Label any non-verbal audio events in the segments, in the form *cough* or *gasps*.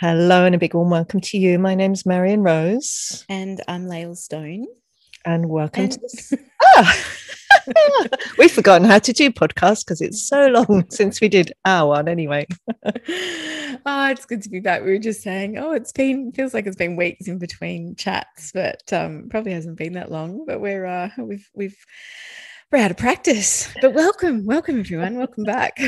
Hello, and a big warm welcome to you. My name's Marion Rose. And I'm Lael Stone. And welcome and- to this. Ah! *laughs* We've forgotten how to do podcasts because it's so long *laughs* since we did our one anyway. oh, *laughs* it's good to be back. We were just saying, oh, it's been feels like it's been weeks in between chats, but um, probably hasn't been that long. But we're uh, we've we've we're out of practice. But welcome, welcome everyone, welcome back.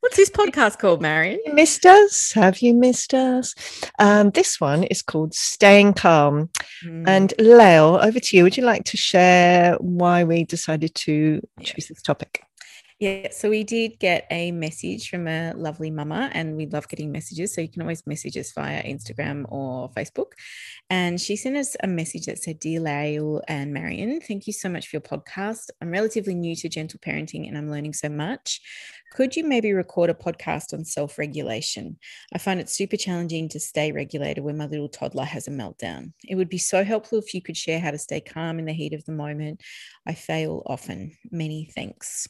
What's this podcast called, Marion? You missed us? Have you missed us? Um, this one is called Staying Calm. Mm. And Lael, over to you. Would you like to share why we decided to choose this topic? Yeah, so we did get a message from a lovely mama, and we love getting messages. So you can always message us via Instagram or Facebook. And she sent us a message that said, Dear Lael and Marion, thank you so much for your podcast. I'm relatively new to gentle parenting and I'm learning so much. Could you maybe record a podcast on self regulation? I find it super challenging to stay regulated when my little toddler has a meltdown. It would be so helpful if you could share how to stay calm in the heat of the moment. I fail often. Many thanks.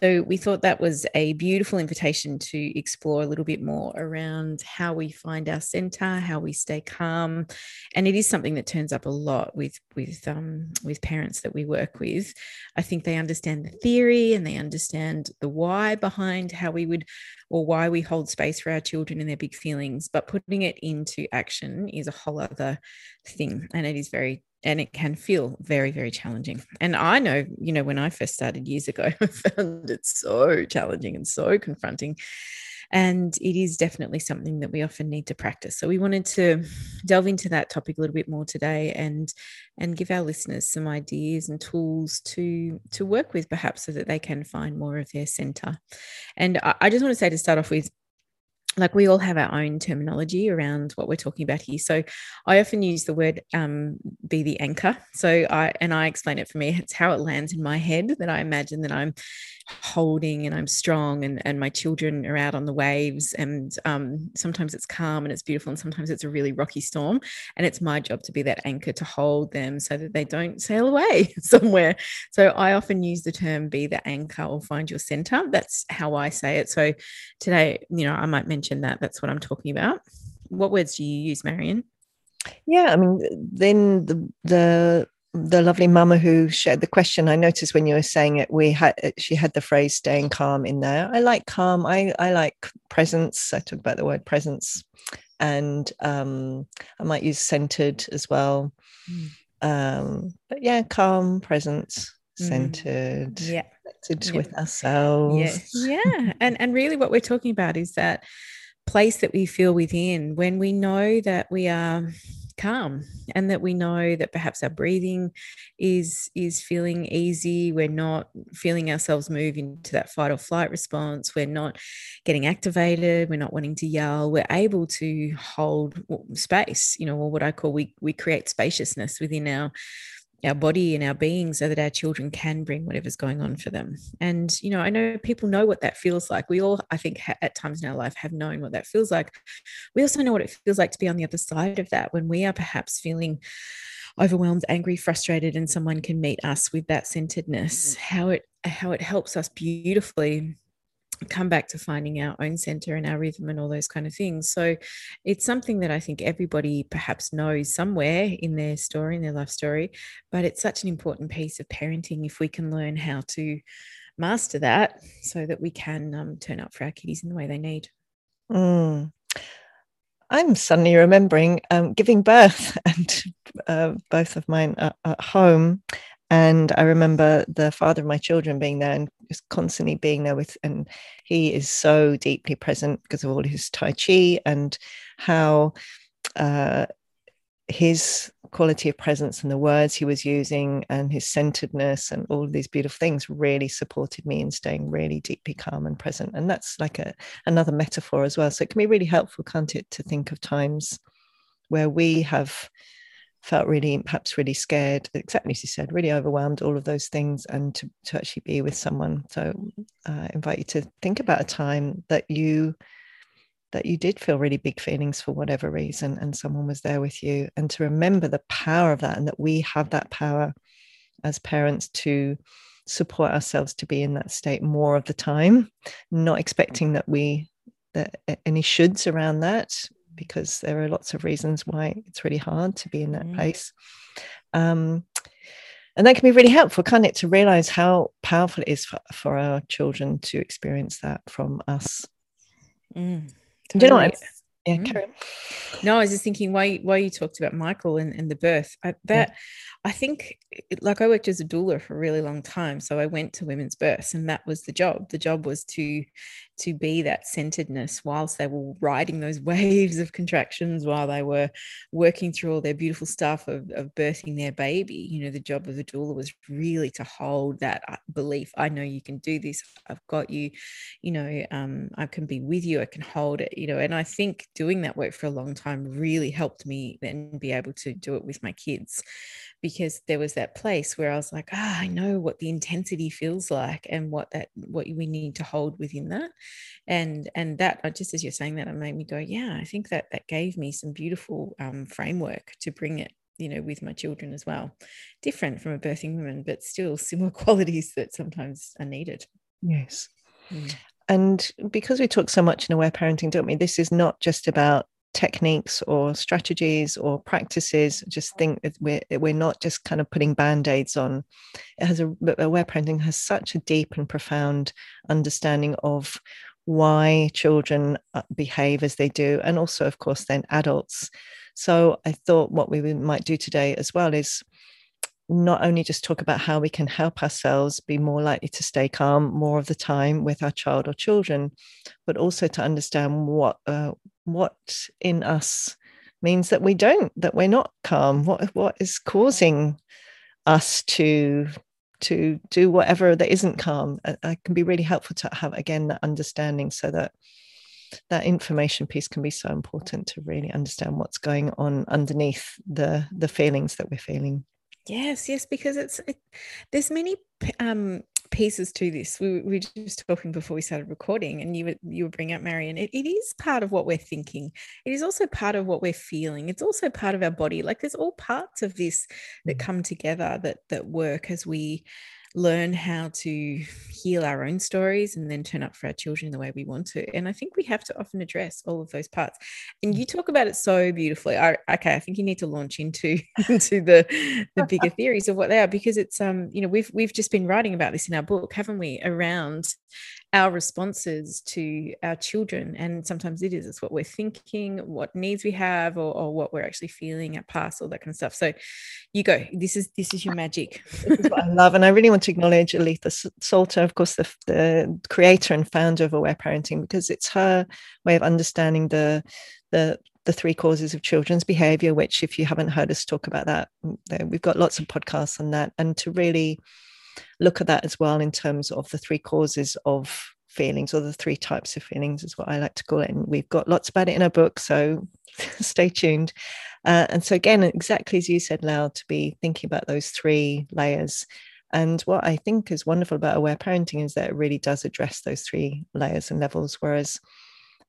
So we thought that was a beautiful invitation to explore a little bit more around how we find our center, how we stay calm, and it is something that turns up a lot with with um, with parents that we work with. I think they understand the theory and they understand the why behind how we would or why we hold space for our children and their big feelings, but putting it into action is a whole other thing, and it is very and it can feel very very challenging. And i know you know when i first started years ago *laughs* i found it so challenging and so confronting. And it is definitely something that we often need to practice. So we wanted to delve into that topic a little bit more today and and give our listeners some ideas and tools to to work with perhaps so that they can find more of their center and i, I just want to say to start off with like we all have our own terminology around what we're talking about here. So I often use the word um, be the anchor. So I and I explain it for me. It's how it lands in my head that I imagine that I'm holding and I'm strong and, and my children are out on the waves and um, sometimes it's calm and it's beautiful and sometimes it's a really rocky storm and it's my job to be that anchor to hold them so that they don't sail away *laughs* somewhere. So I often use the term be the anchor or find your center. That's how I say it. So today you know I might mention that. That's what I'm talking about. What words do you use Marion yeah I mean then the the the lovely mama who shared the question i noticed when you were saying it we had uh, she had the phrase staying calm in there. I like calm. I i like presence. I talk about the word presence. And um i might use centered as well. Mm. um but yeah calm presence mm. centered mm. yeah. connected yeah. with ourselves. Yeah yeah. And and really what we're talking about is that place that we feel within. When we know that we are calm and that we know that perhaps our breathing is is feeling easy. We're not feeling ourselves move into that fight or flight response. We're not getting activated. We're not wanting to yell. We're able to hold space you know or what i call we we create spaciousness within our our body and our being so that our children can bring whatever's going on for them. And, you know, I know people know what that feels like. We all, I think, ha- at times in our life have known what that feels like. We also know what it feels like to be on the other side of that when we are perhaps feeling overwhelmed, angry, frustrated, and someone can meet us with that centeredness, mm-hmm. how it how it helps us beautifully come back to finding our own center and our rhythm and all those kind of things. So it's something that I think everybody perhaps knows somewhere in their story, in their life story, but it's such an important piece of parenting if we can learn how to master that so that we can um, turn up for our kiddies in the way they need. Mm. I'm suddenly remembering um, giving birth, *laughs* and uh, both of mine at home. And I remember the father of my children being there and just constantly being there with, and he is so deeply present because of all his Tai Chi and how uh, his quality of presence and the words he was using and his centeredness and all of these beautiful things really supported me in staying really deeply calm and present. And that's like a another metaphor as well. So it can be really helpful, can't it, to think of times where we have felt really perhaps really scared exactly as you said really overwhelmed all of those things and to, to actually be with someone. So uh, i invite you to think about a time that you that you did feel really big feelings for whatever reason and someone was there with you and to remember the power of that and that we have that power as parents to support ourselves to be in that state more of the time not expecting that we that any shoulds around that because there are lots of reasons why it's really hard to be in that mm. place um, and that can be really helpful can't it to realize how powerful it is for, for our children to experience that from us mm. Totally. Do you know what? Yeah, mm. No, I was just thinking why why you talked about Michael and, and the birth. I, that yeah. I think, like, I worked as a doula for a really long time, so I went to women's births, and that was the job. The job was to to be that centeredness whilst they were riding those *laughs* waves of contractions, while they were working through all their beautiful stuff of, of birthing their baby. You know, the job of the doula was really to hold that uh, belief. I know you can do this. I've got you. You know, um, I can be with you. I can hold it. You know, and I think doing that work for a long time really helped me then be able to do it with my kids because there was that place where I was like, ah, I know what the intensity feels like and what that what we need to hold within that. And and that uh, just as you're saying that, it made me go, yeah, I think that that gave me some beautiful um, framework to bring it, you know, with my children as well. Different from a birthing woman, but still similar *laughs* qualities that sometimes are needed. Yes. Mm. And because we talk so much in aware parenting, don't we? This is not just about techniques or strategies or practices just think that we're, we're not just kind of putting band-aids on. It has a aware parenting has such a deep and profound understanding of why children uh, behave as they do and also of course then adults. So i thought what we might do today as well is not only just talk about how we can help ourselves be more likely to stay calm more of the time with our child or children, but also to understand what uh, what in us means that we don't, that we're not calm. What what is causing us to to do whatever that isn't calm? It, can be really helpful to have again that understanding, so that that information piece can be so important to really understand what's going on underneath the the feelings that we're feeling Yes, yes, because it's it, there's many um, pieces to this. We, we, were just talking before we started recording, and you were you were bringing up Marion. It, it is part of what we're thinking. It is also part of what we're feeling. It's also part of our body. Like there's all parts of this that mm. come together that that work as we learn how to heal our own stories and then turn up for our children the way we want to. And I think we have to often address all of those parts. And you talk about it so beautifully. I, okay, I think you need to launch into *laughs* into the the bigger *laughs* theories of what they are because it's um you know we've we've just been writing about this in our book, haven't we? Around our responses to our children and sometimes it is it's what we're thinking what needs we have or, or what we're actually feeling at past all that kind of stuff. So you go. This is this is your magic. This is what i love and i really want to acknowledge Aletha Solter, of course the, the creator and founder of aware parenting because it's her way of understanding the the the three causes of children's behavior which if you haven't heard us talk about that mm, we've got lots of podcasts on that and to really look at that as well in terms of the three causes of feelings or the three types of feelings is what I like to call it. And we've got lots about it in our book, so *laughs* stay tuned. Uh, and so again, exactly as you said, Lael, to be thinking about those three layers. And what I think is wonderful about aware parenting is that it really does address those three layers and levels, whereas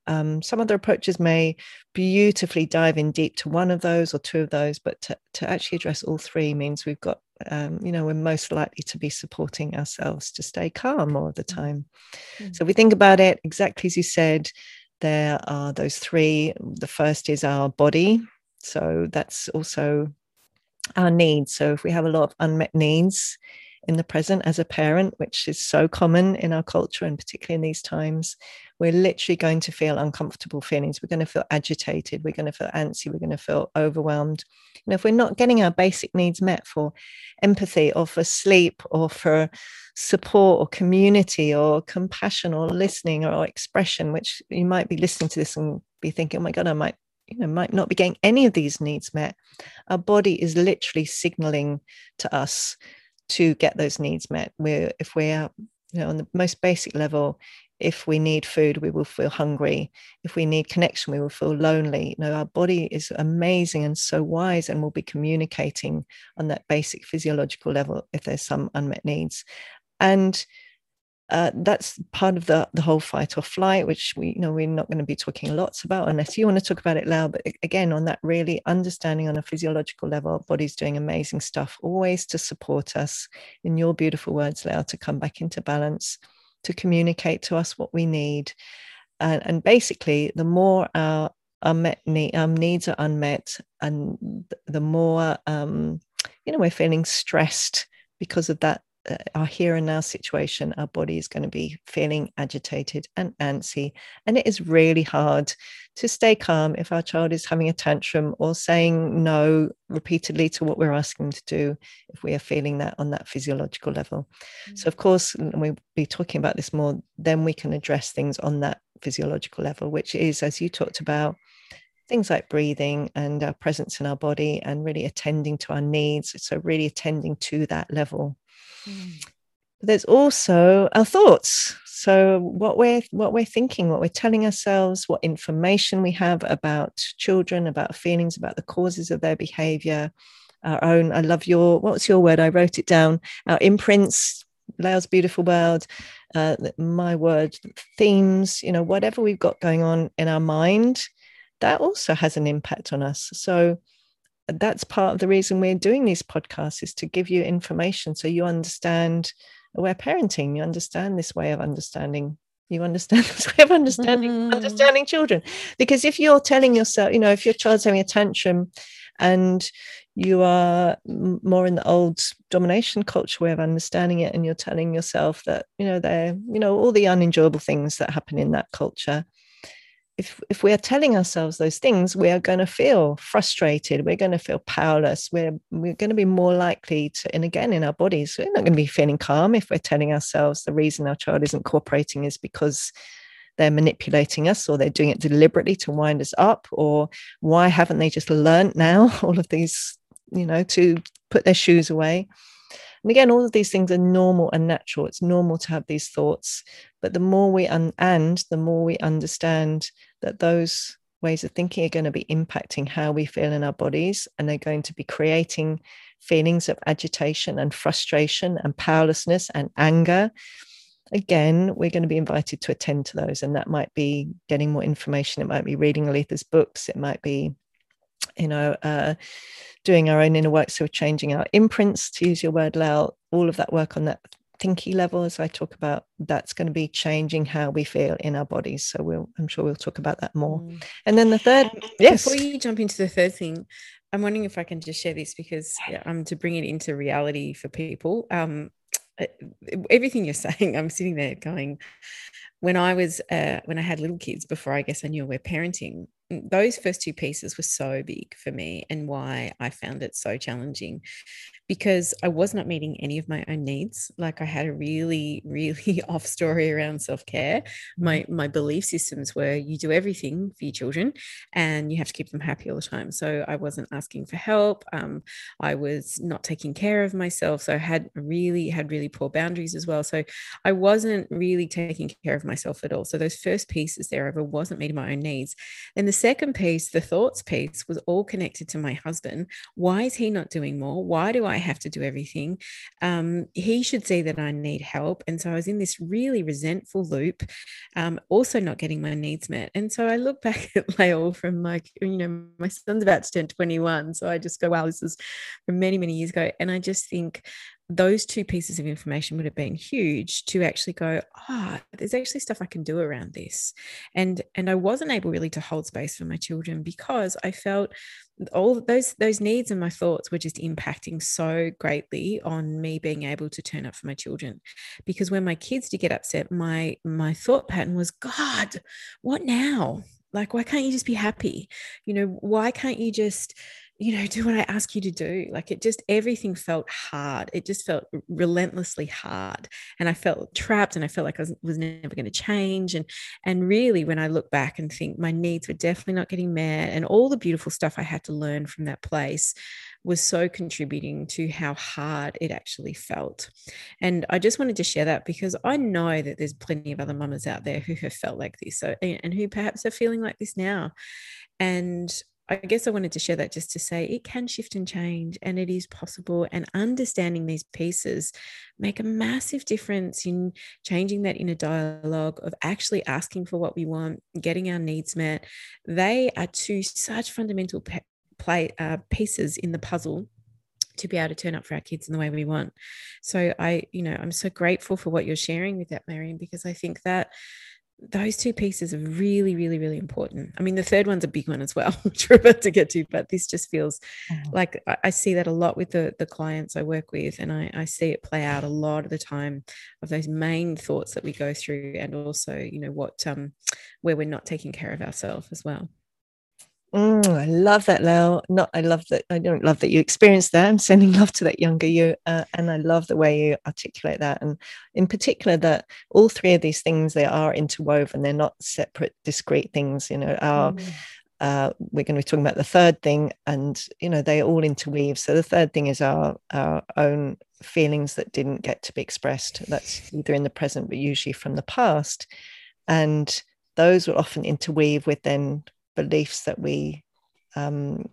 um, some other approaches may beautifully dive in deep to one of those or two of those, but to, to actually address all three means we've got, um, you know, we're most likely to be supporting ourselves to stay calm all the mm. time. Mm-hmm. So we think about it exactly as you said. There are those three. The first is our body. So that's also our needs. So if we have a lot of unmet needs, in the present as a parent, which is so common in our culture and particularly in these times, we're literally going to feel uncomfortable feelings. We're going to feel agitated. We're going to feel antsy. We're going to feel overwhelmed. Know, if we're not getting our basic needs met for empathy or for sleep or for support or community or compassion or listening or expression, which you might be listening to this and be thinking, oh my God, I might you know might not be getting any of these needs met our body is literally signaling to us to get those needs met. We're if we're you know on the most basic level, if we need food, we will feel hungry. If we need connection, we will feel lonely. You know, our body is amazing and so wise and will be communicating on that basic physiological level if there's some unmet needs. And uh, that's part of the the whole fight or flight, which we you know we're not going to be talking lots about unless you want to talk about it loud. But again, on that really understanding on a physiological level, body's doing amazing stuff, always to support us. In your beautiful words, Lael, to come back into balance, to communicate to us what we need, and, and basically, the more our need, um, needs are unmet, and the more um, you know we're feeling stressed because of that our here and now situation, our body is going to be feeling agitated and antsy. And it is really hard to stay calm if our child is having a tantrum or saying no repeatedly to what we're asking them to do, if we are feeling that on that physiological level. Mm-hmm. So, of course, we'll be talking about this more, then we can address things on that physiological level, which is, as you talked about, things like breathing and our presence in our body and really attending to our needs. So, really attending to that level. Mm. There's also our thoughts. So what we're what we're thinking, what we're telling ourselves, what information we have about children, about feelings, about the causes of their behavior, our own. I love your what's your word? I wrote it down. Our imprints, Lael's beautiful world, uh, my word, themes, you know, whatever we've got going on in our mind, that also has an impact on us. So that's part of the reason we're doing these podcasts is to give you information so you understand aware parenting you understand this way of understanding you understand *laughs* this way of understanding mm. understanding children because if you're telling yourself you know if your child's having a tantrum and you are more in the old domination culture way of understanding it and you're telling yourself that you know they're you know all the unenjoyable things that happen in that culture if if we are telling ourselves those things we are going to feel frustrated we're going to feel powerless we're we're going to be more likely to and again in our bodies we're not going to be feeling calm if we're telling ourselves the reason our child isn't cooperating is because they're manipulating us or they're doing it deliberately to wind us up or why haven't they just learned now *laughs* all of these you know to put their shoes away and again, all of these things are normal and natural. It's normal to have these thoughts. But the more we, un- and the more we understand that those ways of thinking are going to be impacting how we feel in our bodies, and they're going to be creating feelings of agitation and frustration and powerlessness and anger. Again, we're going to be invited to attend to those, and that might be getting more information. It might be reading Aletha's books. It might be, you know, uh, doing our own inner work. So we're changing our imprints, to use your word, Lael, all of that work on that thinky level, as I talk about, that's going to be changing how we feel in our bodies. So we'll, I'm sure we'll talk about that more. Mm. And then the third, um, yes. Before you jump into the third thing, I'm wondering if I can just share this because um, to bring it into reality for people. Um, everything you're *laughs* saying, I'm sitting there going, when I was uh, when I had little kids before I guess I knew aware parenting, those first two pieces were so big for me and why I found it so challenging because I was not meeting any of my own needs. Like I had a really, really *laughs* off story around self care. Mm-hmm. My my belief systems were you do everything for your children, and you have to keep them happy all the time. So I wasn't asking for help. Um, I was not taking care of myself. So I had really had really poor boundaries as well. So I wasn't really taking care of myself at all. So those first pieces there, I wasn't meeting my own needs. And the second piece, the thoughts piece, was all connected to my husband. Why is he not doing more? Why do I have to do everything. Um, he should see that I need help. And so I was in this really resentful loop, um, also not getting my needs met. And so I look *laughs* back at Lael from like, you know, my son's about to turn 21. So I just go, wow, this is from many, many years ago. And I just think those two pieces of information would have been huge to actually go ah oh, there's actually stuff i can do around this. And and i wasn't able really to hold space for my children because i felt all those those needs and my thoughts were just impacting so greatly on me being able to turn up for my children. Because when my kids did get upset my my thought pattern was god what now? Like why can't you just be happy? You know why can't you just you know, do what I ask you to do. Like it just, everything felt hard. It just felt relentlessly hard. And I felt trapped and I felt like I was, was never going to change. And, and really, when I look back and think my needs were definitely not getting met and all the beautiful stuff I had to learn from that place was so contributing to how hard it actually felt. And I just wanted to share that because I know that there's plenty of other mamas out there who have felt like this so, and who perhaps are feeling like this now. And I guess I wanted to share that just to say it can shift and change and it is possible. And understanding these pieces make a massive difference in changing that inner dialogue of actually asking for what we want, getting our needs met. They are two such fundamental pe- play uh, pieces in the puzzle to be able to turn up for our kids in the way we want. So I, you know, I'm so grateful for what you're sharing with that, Marion, because I think that those two pieces are really, really, really important. I mean, the third one's a big one as well, *laughs* which we're about to get to, but this just feels mm-hmm. like I, I, see that a lot with the, the clients I work with, and I, I see it play out a lot of the time of those main thoughts that we go through, and also, you know, what um where we're not taking care of ourselves as well. Mm, I love that, Lael. Not, I love that. I don't love that you experienced that. I'm sending love to that younger you, uh, and I love the way you articulate that. And in particular, that all three of these things they are interwoven. They're not separate, discrete things. You know, our mm. uh, we're going to be talking about the third thing, and you know, they all interweave. So the third thing is our our own feelings that didn't get to be expressed. That's either in the present, but usually from the past, and those will often interweave with then beliefs that we um,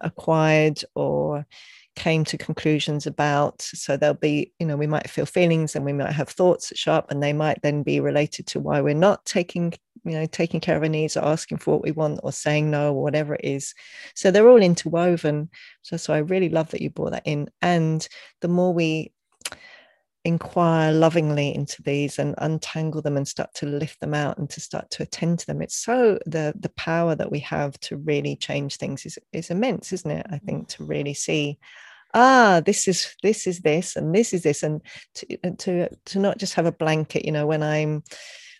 acquired or came to conclusions about. So there'll be, you know, we might feel feelings and we might have thoughts that show up, and they might then be related to why we're not taking, you know, taking care of our needs or asking for what we want or saying no or whatever it is. So they're all interwoven. So, so I really love that you brought that in. And the more we inquire lovingly into these and untangle them and start to lift them out and to start to attend to them. It's so the the power that we have to really change things is is immense isn't it? I think to really see ah this is this is this and this is this. And to to to not just have a blanket you know when i'm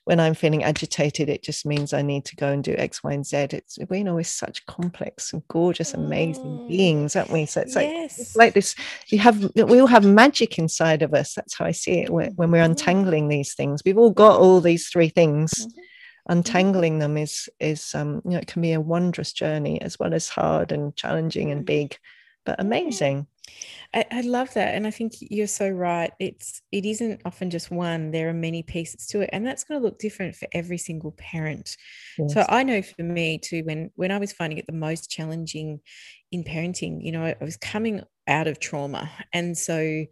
when I'm feeling agitated, it just means I need to go and do X, Y, and Z. It's we know we're such complex and gorgeous, amazing mm. beings, aren't we? So it's like it's like this. You have we all have magic inside of us. That's how I see it. When we're mm-hmm. untangling these things, we've all got all these three things. Mm-hmm. Untangling them is is um you know it can be a wondrous journey as well as hard and challenging and mm. big, but amazing. I, I, love that. And I think you're so right. It's it isn't often just one. There are many pieces to it. And that's going to look different for every single parent. Yes. So I know for me too, when when I was finding it the most challenging in parenting, you know, I was coming out of trauma. And so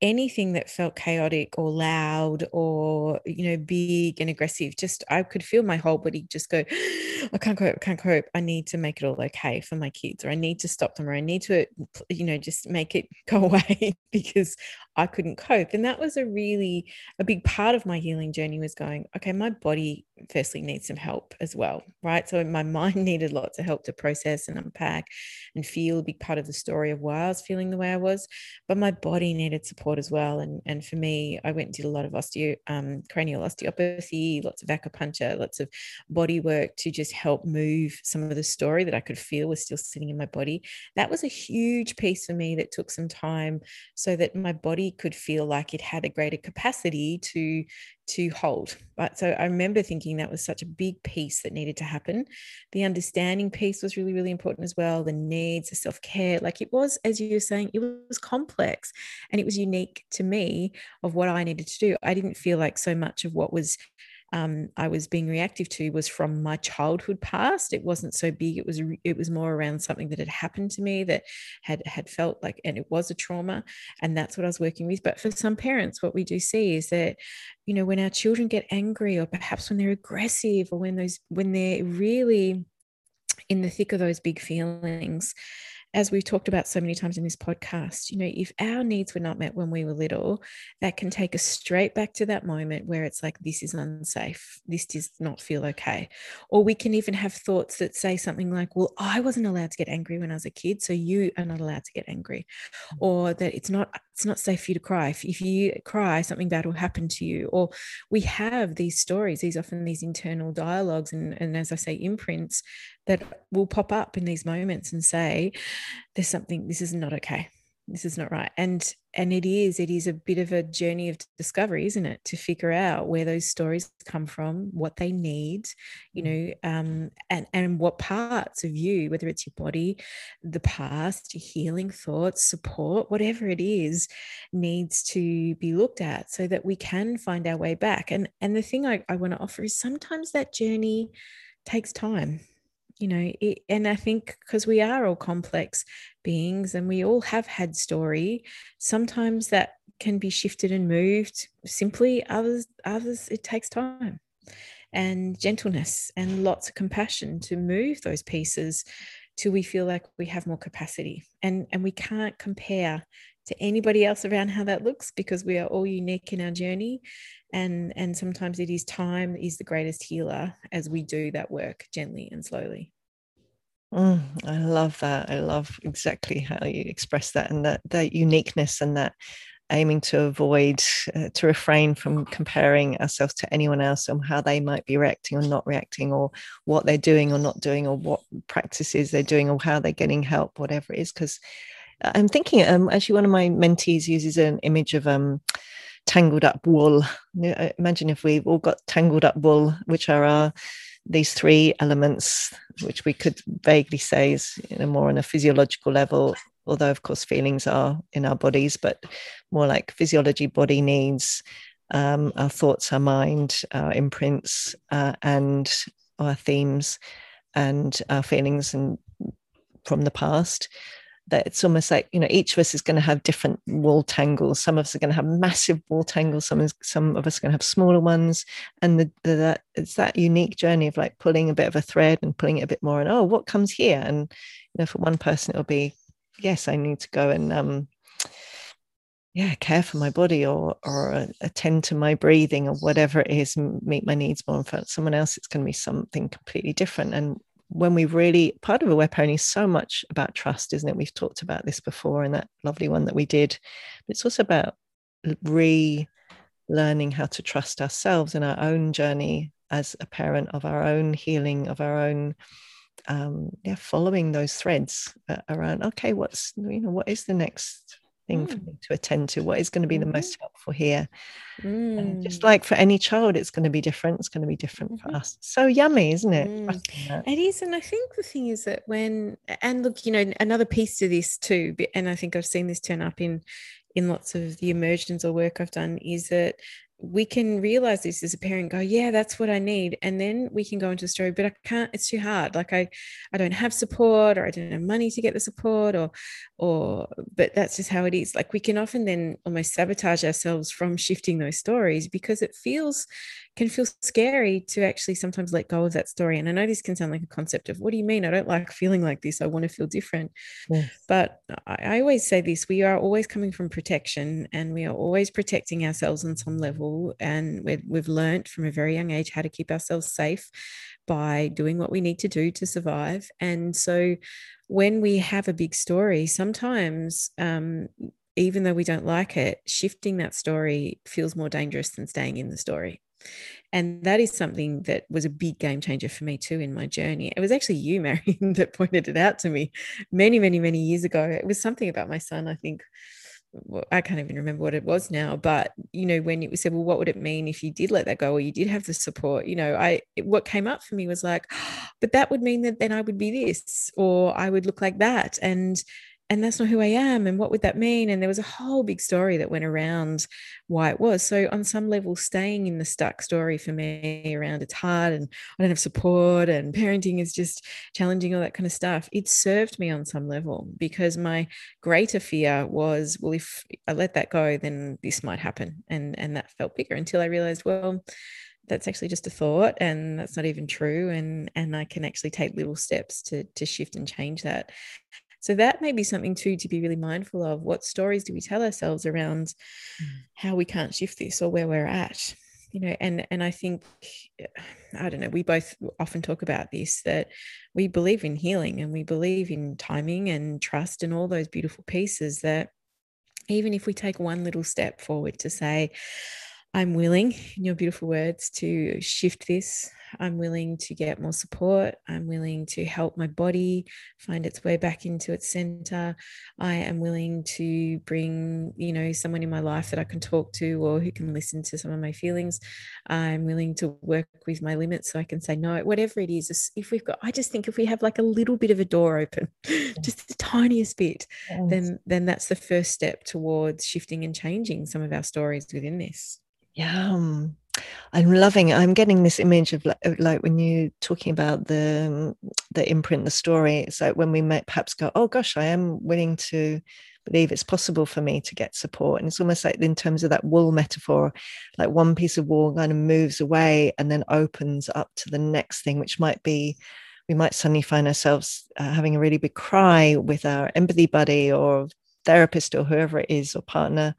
anything that felt chaotic or loud or, you know, big and aggressive, just I could feel my whole body just go, *gasps* I can't cope, I can't cope. I need to make it all okay for my kids, or I need to stop them, or I need to, you know, just make it *laughs* go away *laughs* because I couldn't cope. And that was a really a big part of my healing journey was going, okay, my body firstly needs some help as well, right? So my *laughs* mind needed lots of help to process and unpack and feel a big part of the story of why I was feeling the way I was, but my body needed support as well. And and for me, I went and did a lot of osteo um, cranial osteopathy, lots of acupuncture, lots of body work to just help move some of the story that I could feel was still sitting in my body. That was a huge piece for me that took some time so that my body could feel like it had a greater capacity to to hold right? So i remember thinking that was such a big piece that needed to happen. The understanding piece was really really important as well the needs the self-care like it was as you were saying it was complex and it was unique to me of what i needed to do. I didn't feel like so much of what was um, I was being reactive to was from my childhood past. It wasn't so big. It was it was more around something that had happened to me that had had felt like, and it was a trauma, and that's what I was working with. But for some parents, what we do see is that, you know, when our children get angry, or perhaps when they're aggressive, or when those when they're really in the thick of those big feelings as we've talked about so many times in this podcast, you know, if our needs were not met when we were little, that can take us straight back to that moment where it's like, this is unsafe. This does not feel okay. Or we can even have thoughts that say something like, well, I wasn't allowed to get angry when I was a kid, so you are not allowed to get angry. Mm. Or that it's not it's not safe for you to cry. If, if you cry something bad will happen to you. Or we have these stories these often these internal dialogues and, and as i say imprints that will pop up in these moments and say there's something this is not okay this is not right. And and it is it is a bit of a journey of discovery isn't it? To figure out where those stories come from what they need you mm. know um and and what parts of you whether it's your body the past your healing thoughts support whatever it is needs to be looked at so that we can find our way back. And and the thing i, I want to offer is sometimes that journey takes time you know it, and i think because we are all complex beings and we all have had story. Sometimes that can be shifted and moved simply others others it takes time and gentleness and lots of compassion to move those pieces till we feel like we have more capacity. And and we can't compare to anybody else around how that looks because we are all unique in our journey. And and sometimes it is time is the greatest healer as we do that work gently and slowly mm, i love that i love exactly how you express that and that that uniqueness and that aiming to avoid uh, to refrain from comparing ourselves to anyone else on how they might be reacting or not reacting or what they're doing or not doing or what practices they're doing or how they're getting help whatever it is because i'm thinking um, actually one of my mentees uses an image of um tangled up wool. Imagine if we've all got tangled up wool, which are our these three elements, which we could vaguely say is you know, more on a physiological level, although of course feelings are in our bodies, but more like physiology, body needs, um, our thoughts, our mind, our imprints, uh, and our themes, and our feelings and from the past that it's almost like you know each of us is going to have different wall tangles. Some of us are going to have massive wall tangles. Some is, some of us are going to have smaller ones. And the, the, that it's that unique journey of like pulling a bit of a thread and pulling it a bit more and oh what comes here? And you know for one person it'll be yes i need to go and um yeah care for my body or or attend to my breathing or whatever it is meet my needs more. And for someone else it's going to be something completely different. And when we've really part of Aware Parenting is so much about trust, isn't it? We've talked about this before in that lovely one that we did. But it's also about relearning how to trust ourselves in our own journey as a parent of our own healing, of our own um, yeah, following those threads uh, around. Okay, what's you know what is the next thing mm. for me to attend to what is going to be the mm-hmm. most helpful here mm. just like for any child it's going to be different it's going to be different mm-hmm. for us so yummy isn't it mm. it is and i think the thing is that when and look you know another piece to this too and i think i've seen this turn up in in lots of the immersions or work i've done is that we can realize this as a parent go yeah that's what i need and then we can go into the story but i can't it's too hard like i i don't have support or i don't have money to get the support or or but that's just how it is. Like we can often then almost sabotage ourselves from shifting those stories because it feels can feel scary to actually sometimes let go of that story. And i know this can sound like a concept of what do you mean? I don't like feeling like this. I want to feel different. Yes. but I, I always say this we are always coming from protection and we are always protecting ourselves on some level. And we we've learned from a very young age how to keep ourselves safe by doing what we need to do to survive. And so when we have a big story, sometimes, um, even though we don't like it, shifting that story feels more dangerous than staying in the story. And that is something that was a big game changer for me too in my journey. It was actually you, *laughs* Marion, that pointed it out to me many, many, many years ago. It was something about my son, I think, well, I can't even remember what it was now, but you know, when it said, well, what would it mean if you did let that go or you did have the support? You know, I what came up for me was like, but that would mean that then I would be this or I would look like that. And and that's not who I am. And what would that mean? And there was a whole big story that went around why it was. So, on some level, staying in the stuck story for me around it's hard and I don't have support and parenting is just challenging, all that kind of stuff. It served me on some level because my greater fear was, well, if I let that go, then this might happen. And, and that felt bigger until I realized, well, that's actually just a thought and that's not even true and and i can actually take little steps to to shift and change that so that may be something too to be really mindful of. What stories do we tell ourselves around mm. how we can't shift this or where we're at? You know, and and I think I don't know, we both often talk about this that we believe in healing and we believe in timing and trust and all those beautiful pieces that even if we take one little step forward to say, I'm willing, in your beautiful words, to shift this. I'm willing to get more support. I'm willing to help my body find its way back into its center. I am willing to bring, you know, someone in my life that I can talk to or who can listen to some of my feelings. I'm willing to work with my limits so I can say no, whatever it is. If we've got, I just think if we have like a little bit of a door open, just the tiniest bit, yes. then then that's the first step towards shifting and changing some of our stories within this. Yeah. Um, I'm loving It. I'm getting this image of like, like when you're talking about the the imprint, the story. It's like when we might perhaps go, oh gosh, I am willing to believe it's possible for me to get support. And it's almost like in terms of that wool metaphor, like one piece of wool kind of moves away and then opens up to the next thing, which might be we might suddenly find ourselves uh, having a really big cry with our empathy buddy or therapist or whoever it is or partner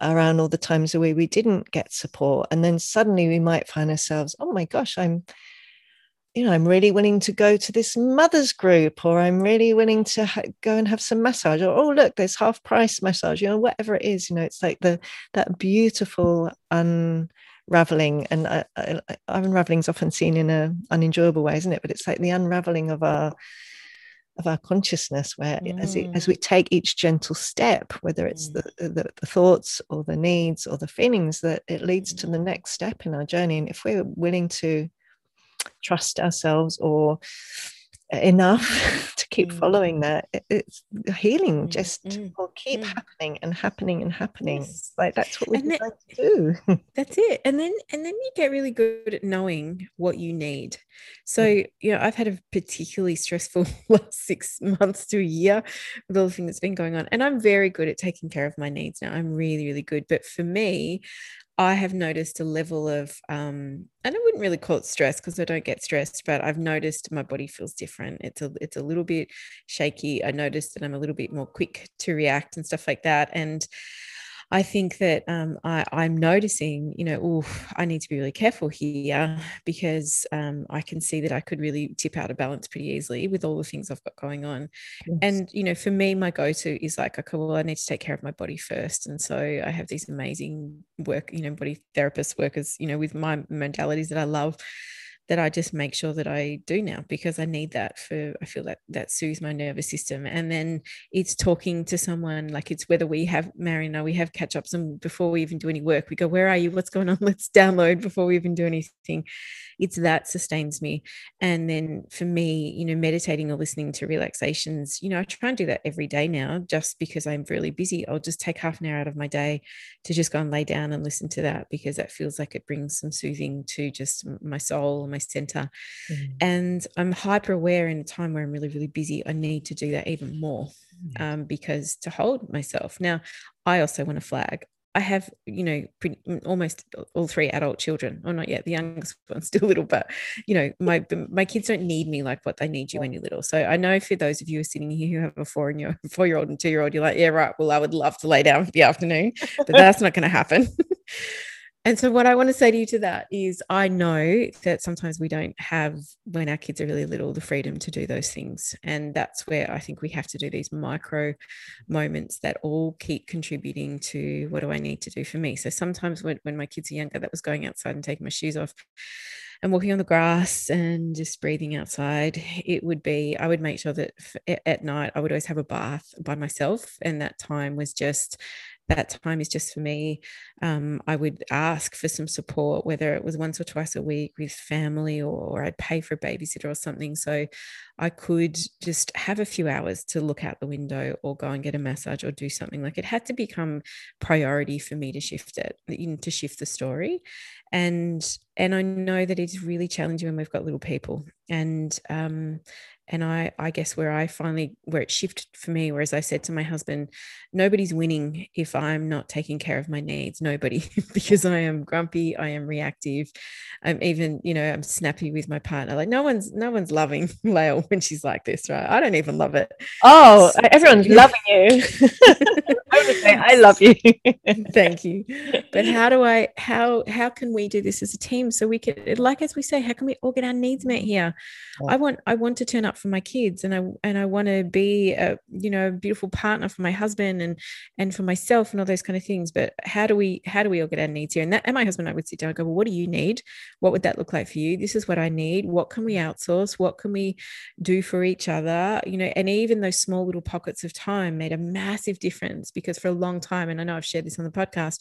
around all the times where we didn't get support and then suddenly we might find ourselves oh my gosh i'm you know i'm really willing to go to this mothers group or i'm really willing to ha- go and have some massage or oh look there's half price massage you know whatever it is you know it's like the that beautiful unraveling and uh, uh, unraveling is often seen in a unenjoyable way isn't it? But it's like the unraveling of our of our consciousness where mm. as, it, as we take each gentle step whether it's mm. the, the, the thoughts or the needs or the feelings that it leads to the mm. next step in our journey and if we're willing to trust ourselves or enough *laughs* to keep mm. following that it's healing mm. just mm. will keep mm. happening and happening and happening yes. like that's what we to do *laughs* that's it and then and then you get really good at knowing what you need so you know i've had a particularly stressful *laughs* last six months to a year with all the things that's been going on and i'm very good at taking care of my needs now i'm really really good but for me I have noticed a level of, um, and I wouldn't really call it stress because I don't get stressed, but I've noticed my body feels different. It's a, it's a little bit shaky. I noticed that I'm a little bit more quick to react and stuff like that. And I think that um, I, am noticing, you know, oh, I need to be really careful here because um, I can see that I could really tip out of balance pretty easily with all the things I've got going on. Yes. And, you know, for me, my go to is like, okay, well, I need to take care of my body first. And so I have these amazing work, you know, body therapists, workers, you know, with my modalities that I love that I just make sure that I do now because I need that for I feel that that soothes my nervous system. And then it's talking to someone like it's whether we have Mary and I we have catch ups and before we even do any work, we go, Where are you? What's going on? *laughs* Let's download before we even do anything it's that sustains me and then for me you know meditating or listening to relaxations you know i try and do that every day now just because i'm really busy i'll just take half an hour out of my day to just go and lay down and listen to that because that feels like it brings some soothing to just my soul and my center mm. and i'm hyper aware in a time where i'm really really busy i need to do that even more um, because to hold myself now i also want to flag I have, you know, pretty, mm, almost all three adult children, or not yet. The youngest *laughs* one's still little, but you know, my my kids don't need me like what they need you when you're little. So I know for those of you who are sitting here who have a four and your *laughs* four year old and two year old, you're like, yeah, right. Well, I would love to lay down for the afternoon, but that's not going to happen. *laughs* And so, what I want to say to you to that is, I know that sometimes we don't have, when our kids are really little, the freedom to do those things. And that's where I think we have to do these micro moments that all keep contributing to what do I need to do for me. So, sometimes when, when my kids are younger, that was going outside and taking my shoes off and walking on the grass and just breathing outside. It would be, I would make sure that at night I would always have a bath by myself. And that time was just that time is just for me. Um, I would ask for some support, whether it was once or twice a week with family or, or, I'd pay for a babysitter or something. So I could just have a few hours to look out the window or go and get a massage or do something. Like it had to become priority for me to shift it, to shift the story. And and I know that it's really challenging when we've got little people. And um, and I, I guess where I finally where it shifted for me, whereas I said to my husband, nobody's winning if I'm not taking care of my needs. Nobody, *laughs* because I am grumpy, I am reactive. I'm even, you know, I'm snappy with my partner. Like no one's no one's loving *laughs* Lael when she's like this, right? I don't even love it. Oh, so, everyone's loving you. *laughs* I love you. *laughs* Thank you. But how do I how how can we do this as a team so we can like as we say, how can we all get our needs met here? Yeah. I want I want to turn up for my kids and I and I want to be a you know a beautiful partner for my husband and and for myself and all those kind of things. But how do we how do we all get our needs here? And that and my husband and I would sit down and go, Well, what do you need? What would that look like for you? This is what I need. What can we outsource? What can we do for each other? You know, and even those small little pockets of time made a massive difference because for a long time, and I know I've shared this on the podcast,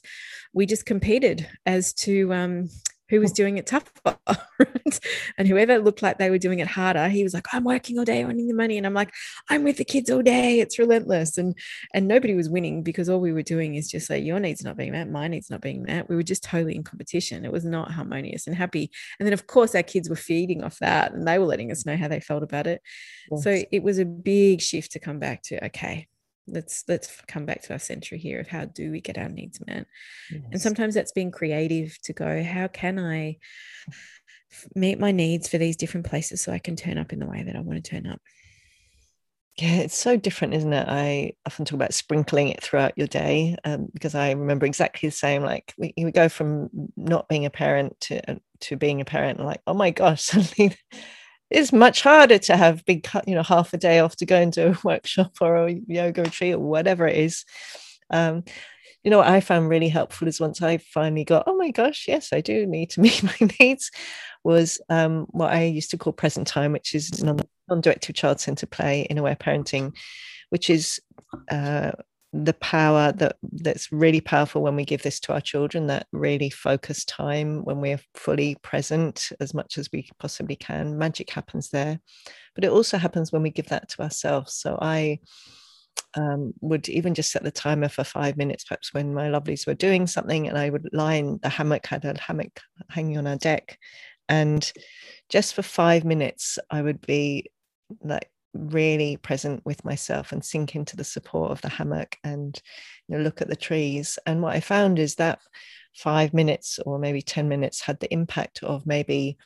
we just competed as to um, who was doing it tougher. *laughs* and whoever looked like they were doing it harder, he was like, I'm working all day earning the money. And I'm like, I'm with the kids all day. It's relentless. And and nobody was winning because all we were doing is just like your needs not being met, my needs not being met. We were just totally in competition. It was not harmonious and happy. And then of course our kids were feeding off that and they were letting us know how they felt about it. Yes. So it was a big shift to come back to, okay, let's let's come back to our center here of how do we get our needs met yes. and sometimes that's being creative to go how can i meet my needs for these different places so i can turn up in the way that i want to turn up yeah, it's so different, isn't it? I often talk about sprinkling it throughout your day um, because I remember exactly the same. Like we, we go from not being a parent to to being a parent, and like, oh my gosh, *laughs* suddenly it's much harder to have big you know half a day off to go into a *laughs* workshop or a yoga retreat or whatever it is. Um, you know what i found really helpful is once i finally got oh my gosh yes i do need to *laughs* meet my needs was um, what i used to call present time which is non- non-directive child centered play in aware parenting which is uh, the power that that's really powerful when we give this to our children that really focused time when we're fully present as much as we possibly can. Magic happens there but it also happens when we give that to ourselves. So i um, would even just set the timer for five minutes perhaps when my lovelies were doing something and i would lie in the hammock had a hammock hanging on our deck and just for five minutes i would be like really present with myself and sink into the support of the hammock and you know, look at the trees. And what I found is that five minutes or maybe 10 minutes had the impact of maybe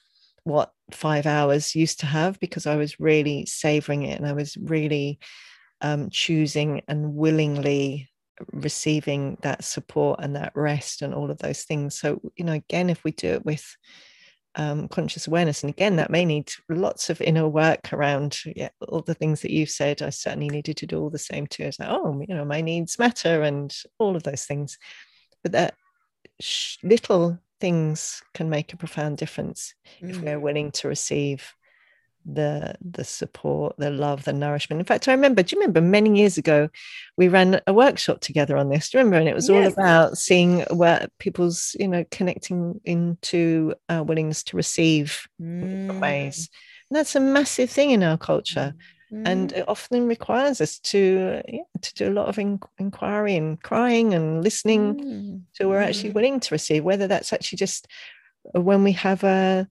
what five hours used to have because I was really savoring it and I was really um, choosing and willingly receiving that support and that rest and all of those things. So, you know, again, if we do it with um, conscious awareness. And again, that may need lots of inner work around yeah, all the things that you've said. I certainly needed to do all the same too. As like, oh, you know, my needs matter and all of those things. But that sh- little things can make a profound difference mm. if we're willing to receive the the support the love the nourishment in fact i remember do you remember many years ago we ran a workshop together on this do you remember and it was yes. all about seeing where people's you know connecting into uh, willingness to receive mm. ways and that's a massive thing in our culture mm. and it often requires us to yeah, to do a lot of in- inquiry and crying and listening mm. so we're actually mm. willing to receive whether that's actually just when we have a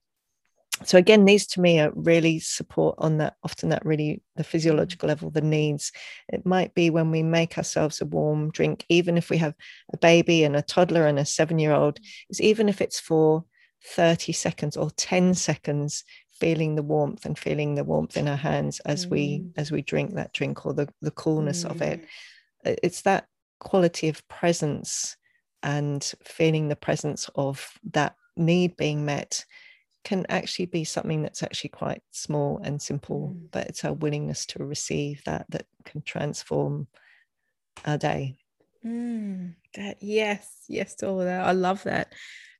so again these to me are really support on that often that really the physiological level the needs it might be when we make ourselves a warm drink even if we have a baby and a toddler and a seven year old is even if it's for 30 seconds or 10 seconds feeling the warmth and feeling the warmth in our hands as mm. we as we drink that drink or the, the coolness mm. of it it's that quality of presence and feeling the presence of that need being met can actually be something that's actually quite small and simple, mm. but it's our willingness to receive that that can transform our day. Mm, that yes, yes to all of that. I love that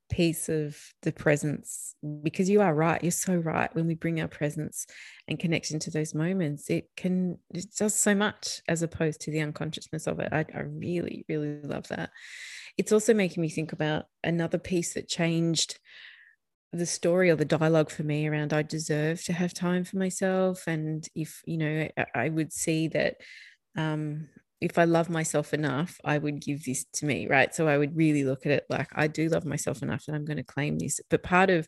piece of the presence because you are right. You're so right. When we bring our presence and connection to those moments, it can it does so much as opposed to the unconsciousness of it. I, I really, really love that. It's also making me think about another piece that changed the story or the dialogue for me around I deserve to have time for myself. And if, you know, I would see that um, if I love myself enough, I would give this to me, right? So I would really look at it like I do love myself enough and I'm going to claim this. But part of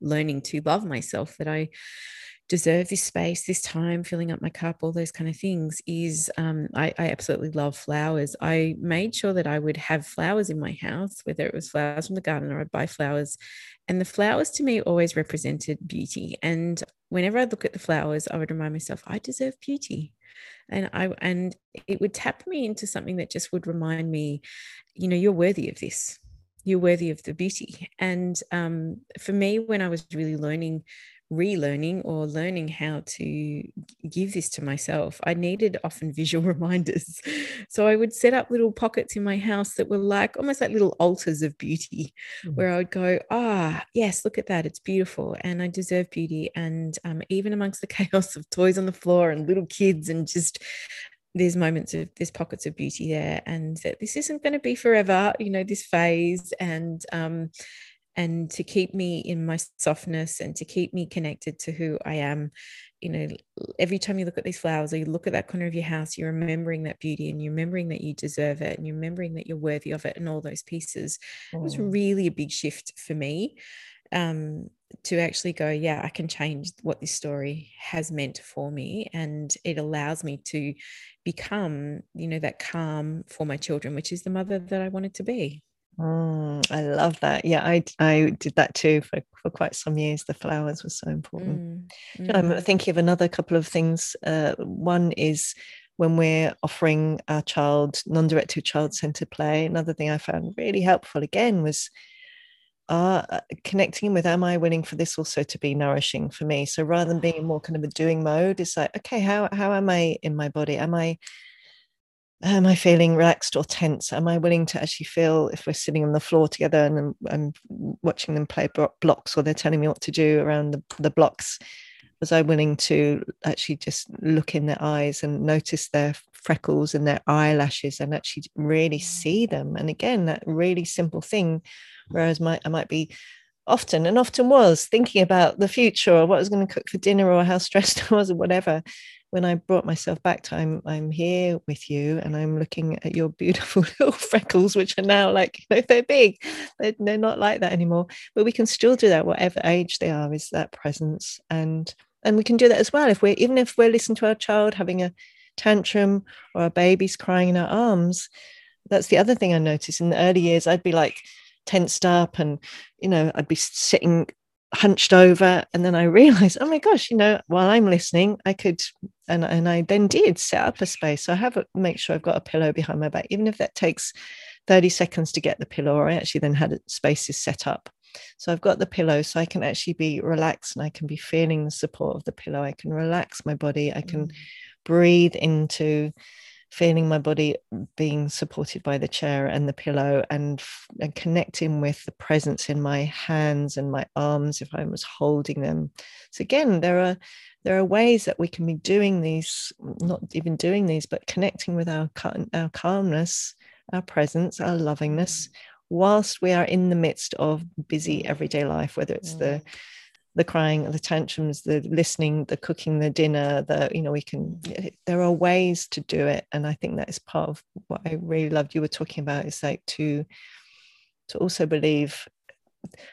learning to love myself that I deserve this space, this time, filling up my cup, all those kind of things is um, I, I, absolutely love flowers. I made sure that I would have flowers in my house, whether it was flowers from the garden or I'd buy flowers. And the flowers to me always represented beauty. And whenever I look at the flowers, I would remind myself, I deserve beauty. and i and it would tap me into something that just would remind me you know you're worthy of this you're worthy of the beauty and um, for me when i was really learning relearning or learning how to give this to myself, I needed often visual *laughs* reminders. So I would set up little pockets in my house that were like almost like little altars of beauty, mm-hmm. where I would go, ah, yes, look at that. It's beautiful. And I deserve beauty. And um, even amongst the *laughs* chaos of toys on the floor and little kids and just there's moments of there's pockets of beauty there and that this isn't going to be forever you know this phase and um and to keep me in my softness and to keep me connected to who I am. You know, every time you look at these flowers or you look at that corner of your house, you're remembering that beauty and you're remembering that you deserve it and you're remembering that you're worthy of it and all those pieces. Mm. It was mm. really a big shift for me um, to actually go, yeah, I can change what this story has meant for me. And it allows me to become, you know, that calm for my children, which is the mother that I wanted to be. Mm, I love that. Yeah, I I did that too for, for quite some years. The flowers were so important. Mm, mm. I'm thinking of another couple of things. Uh, one is when we're offering our child non-directive child-centered play. Another thing I found really helpful again was uh, uh, connecting with am I willing for this also to be nourishing for me? So rather than being more kind of a doing mode, it's like, okay, how how am I in my body? Am I am I feeling relaxed or tense? Am I willing to actually feel if we're sitting on the floor together and I'm, I'm watching them play blocks or they're telling me what to do around the, the blocks? Was I willing to actually just look in their eyes and notice their freckles and their eyelashes and actually really see them? And again, that really simple thing, whereas my, I might be often and often was thinking about the future or what I was going to cook for dinner or how *laughs* stressed I was or whatever when I brought myself back to I'm I'm here with you and I'm looking at your beautiful *laughs* little freckles, which are now like you *laughs* know they're big, they're, they're not like that anymore. But we can still do that, whatever age they are, is that presence, and and we can do that as well if we're even if we're listening to our child having a tantrum or a baby's crying in our arms. That's the other thing I noticed in the early years. I'd be like tensed up and you know I'd be sitting hunched over and then i realized oh my gosh you know while i'm listening i could and and i then did set up a space. So i have a make sure i've got a pillow behind my back. Even if that takes 30 seconds to get the pillow or i actually then had spaces set up. So i've got the pillow so i can actually be relaxed and i can be feeling the support of the pillow. I can relax my body. I can mm. breathe into feeling my body being supported by the chair and the pillow and, and connecting with the presence in my hands and my arms if I was holding them. So again, there are there are ways that we can be doing these, not even doing these, but connecting with our, our calmness, our presence, our lovingness, whilst we are in the midst of busy everyday life, whether it's the the crying, the tantrums, the listening, the cooking, the dinner, the, you know, we can, there are ways to do it. And I think that is part of what I really loved you were talking about is like to, to also believe,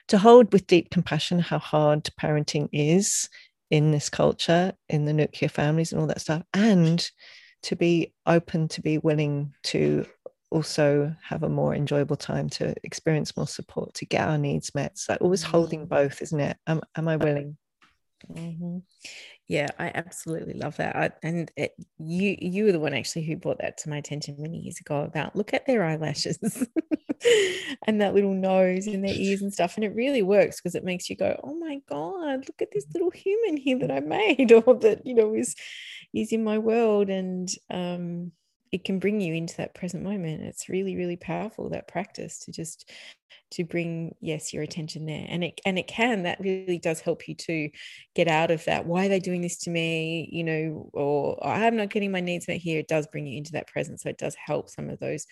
to hold with deep compassion how hard parenting is in this culture, in the nuclear families and all that stuff, and to be open, to be willing to also have a more enjoyable time to experience more support to get our needs met. So always holding mm. both isn't it? Am, am i willing? Mm-hmm. yeah i absolutely love that. I, and it, you you were the one actually who brought that to my attention many years ago about look at their eyelashes *laughs* and that little nose and their ears and stuff. And it really works because it makes you go oh my god look at this little human here that i made *laughs* or that you know is is in my world. And um it can bring you into that present moment it's really really powerful that practice to just to bring yes your attention there and it and it can that really does help you to get out of that why are they doing this to me? you know or i'm not getting my needs met here. It does bring you into that present so it does help some of those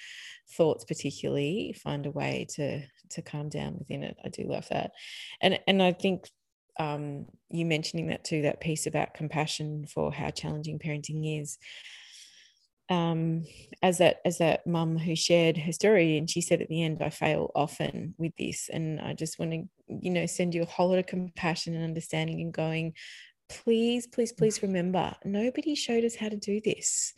thoughts particularly find a way to to calm down within it. I do love that. And and i think um, you mentioning that too that piece about compassion for how challenging parenting is um, as that as that mum who shared her story, and she said at the end, "I fail often with this," and I just want to, you know, send you a whole lot of compassion and understanding, and going, please, please, please remember, nobody showed us how to do this.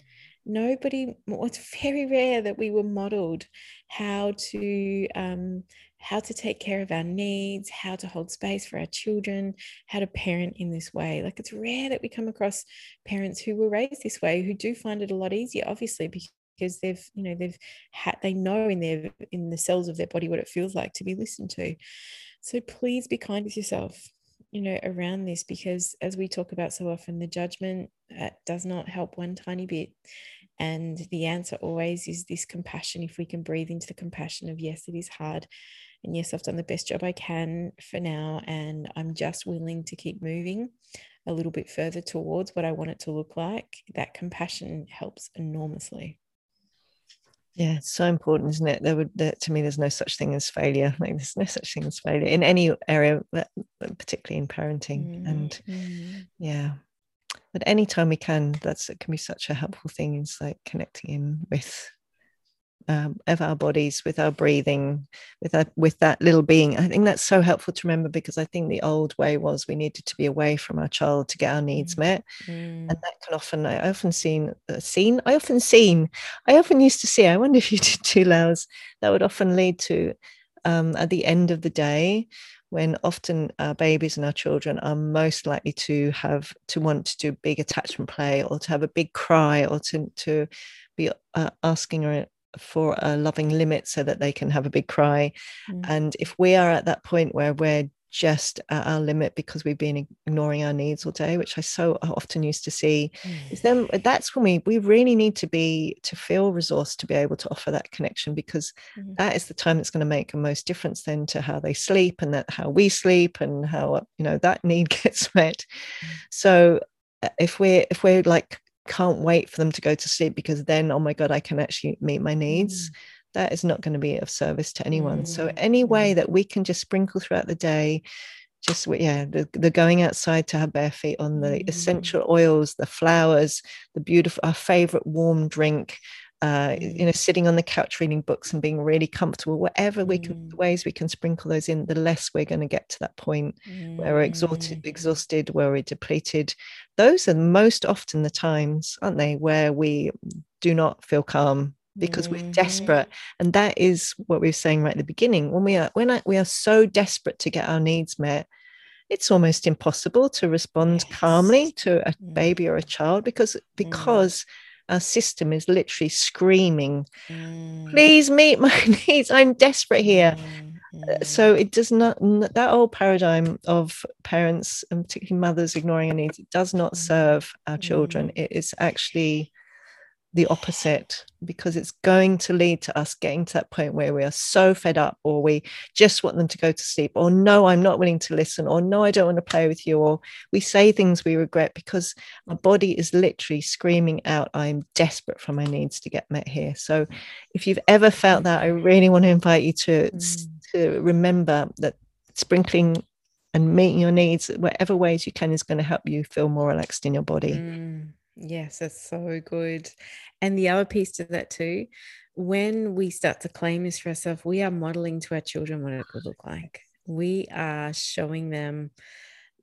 Nobody. It's very rare that we were modelled how to um, how to take care of our needs, how to hold space for our children, how to parent in this way. Like it's rare that we come across parents who were raised this way who do find it a lot easier, obviously, because they've, you know, they've had they know in their in the cells of their body what it feels like to be listened to. So please be kind with yourself, you know, around this because as we talk about so often, the judgment uh, does not help one tiny bit. And the answer always is this compassion. If we can breathe into the compassion of, yes, it is hard and yes, I've done the best job I can for now. And I'm just willing to keep moving a little bit further towards what I want it to look like. That compassion helps enormously. Yeah, it's so important, isn't it? There would, there, to me, there's no such thing as failure. *laughs* Like there's no such thing as failure in any area, particularly in parenting. Mm, and mm. yeah, but anytime we can, that's it can be such a helpful thing. Is like connecting in with um, of our bodies with our breathing with that with that little being i think that's so helpful to remember because i think the old way was we needed to be away from our child to get our needs mm. met mm. and that can often i often seen uh, seen i often seen i often used to see i wonder if you did *laughs* too Lals that would often lead to um, at the end of the day when often our babies and our children are most likely to have to want to do big attachment play or to have a big cry or to to be uh, asking or for a loving limit so that they can have a big cry. Mm. And if we are at that point where we're just at our limit because we've been ignoring our needs all day, which I so often used to see, mm. is then that's when we we really need to be to feel resourced to be able to offer that connection because mm. that is the time that's going to make the most difference then to how they sleep and that how we sleep and how you know that need *laughs* gets met. Mm. So uh, if we're if we're like can't wait for them to go to sleep because then oh my god i can actually meet my needs mm. that is not going to be of service to anyone mm. so any way that we can just sprinkle throughout the day just yeah the, the going outside to have bare feet on the mm. essential oils the flowers the beautiful our favorite warm drink uh, you know, sitting on the couch reading books and being really comfortable, whatever we can, mm. ways we can sprinkle those in, the less we're going to get to that point mm. where we're exhausted, mm. exhausted, where we're depleted. Those are most often the times, aren't they, where we do not feel calm because mm. we're mm-hmm. desperate, and that is what we were saying right at the beginning. When we are when I, we are so desperate to get our needs met, it's almost impossible to respond yes. calmly to a mm. baby or a child because because our system is literally screaming, mm. please meet my *laughs* needs. I'm desperate here. Mm. So it does not, that old paradigm of parents and particularly mothers ignoring our needs, it does not mm. serve our children. Mm. It is actually the opposite because it's going to lead to us getting to that point where we are so fed up or we just want them to go to sleep or no i'm not willing to listen or no i don't want to play with you or we say things we regret because our body is literally screaming out i'm desperate for my needs to get met here so if you've ever felt that i really want to invite you to mm. to remember that sprinkling and meeting your needs whatever ways you can is going to help you feel more relaxed in your body mm. Yes, that's so good. And the other piece to that too, when we start to claim this for ourselves, we are modeling to our children what it would look like. We are showing them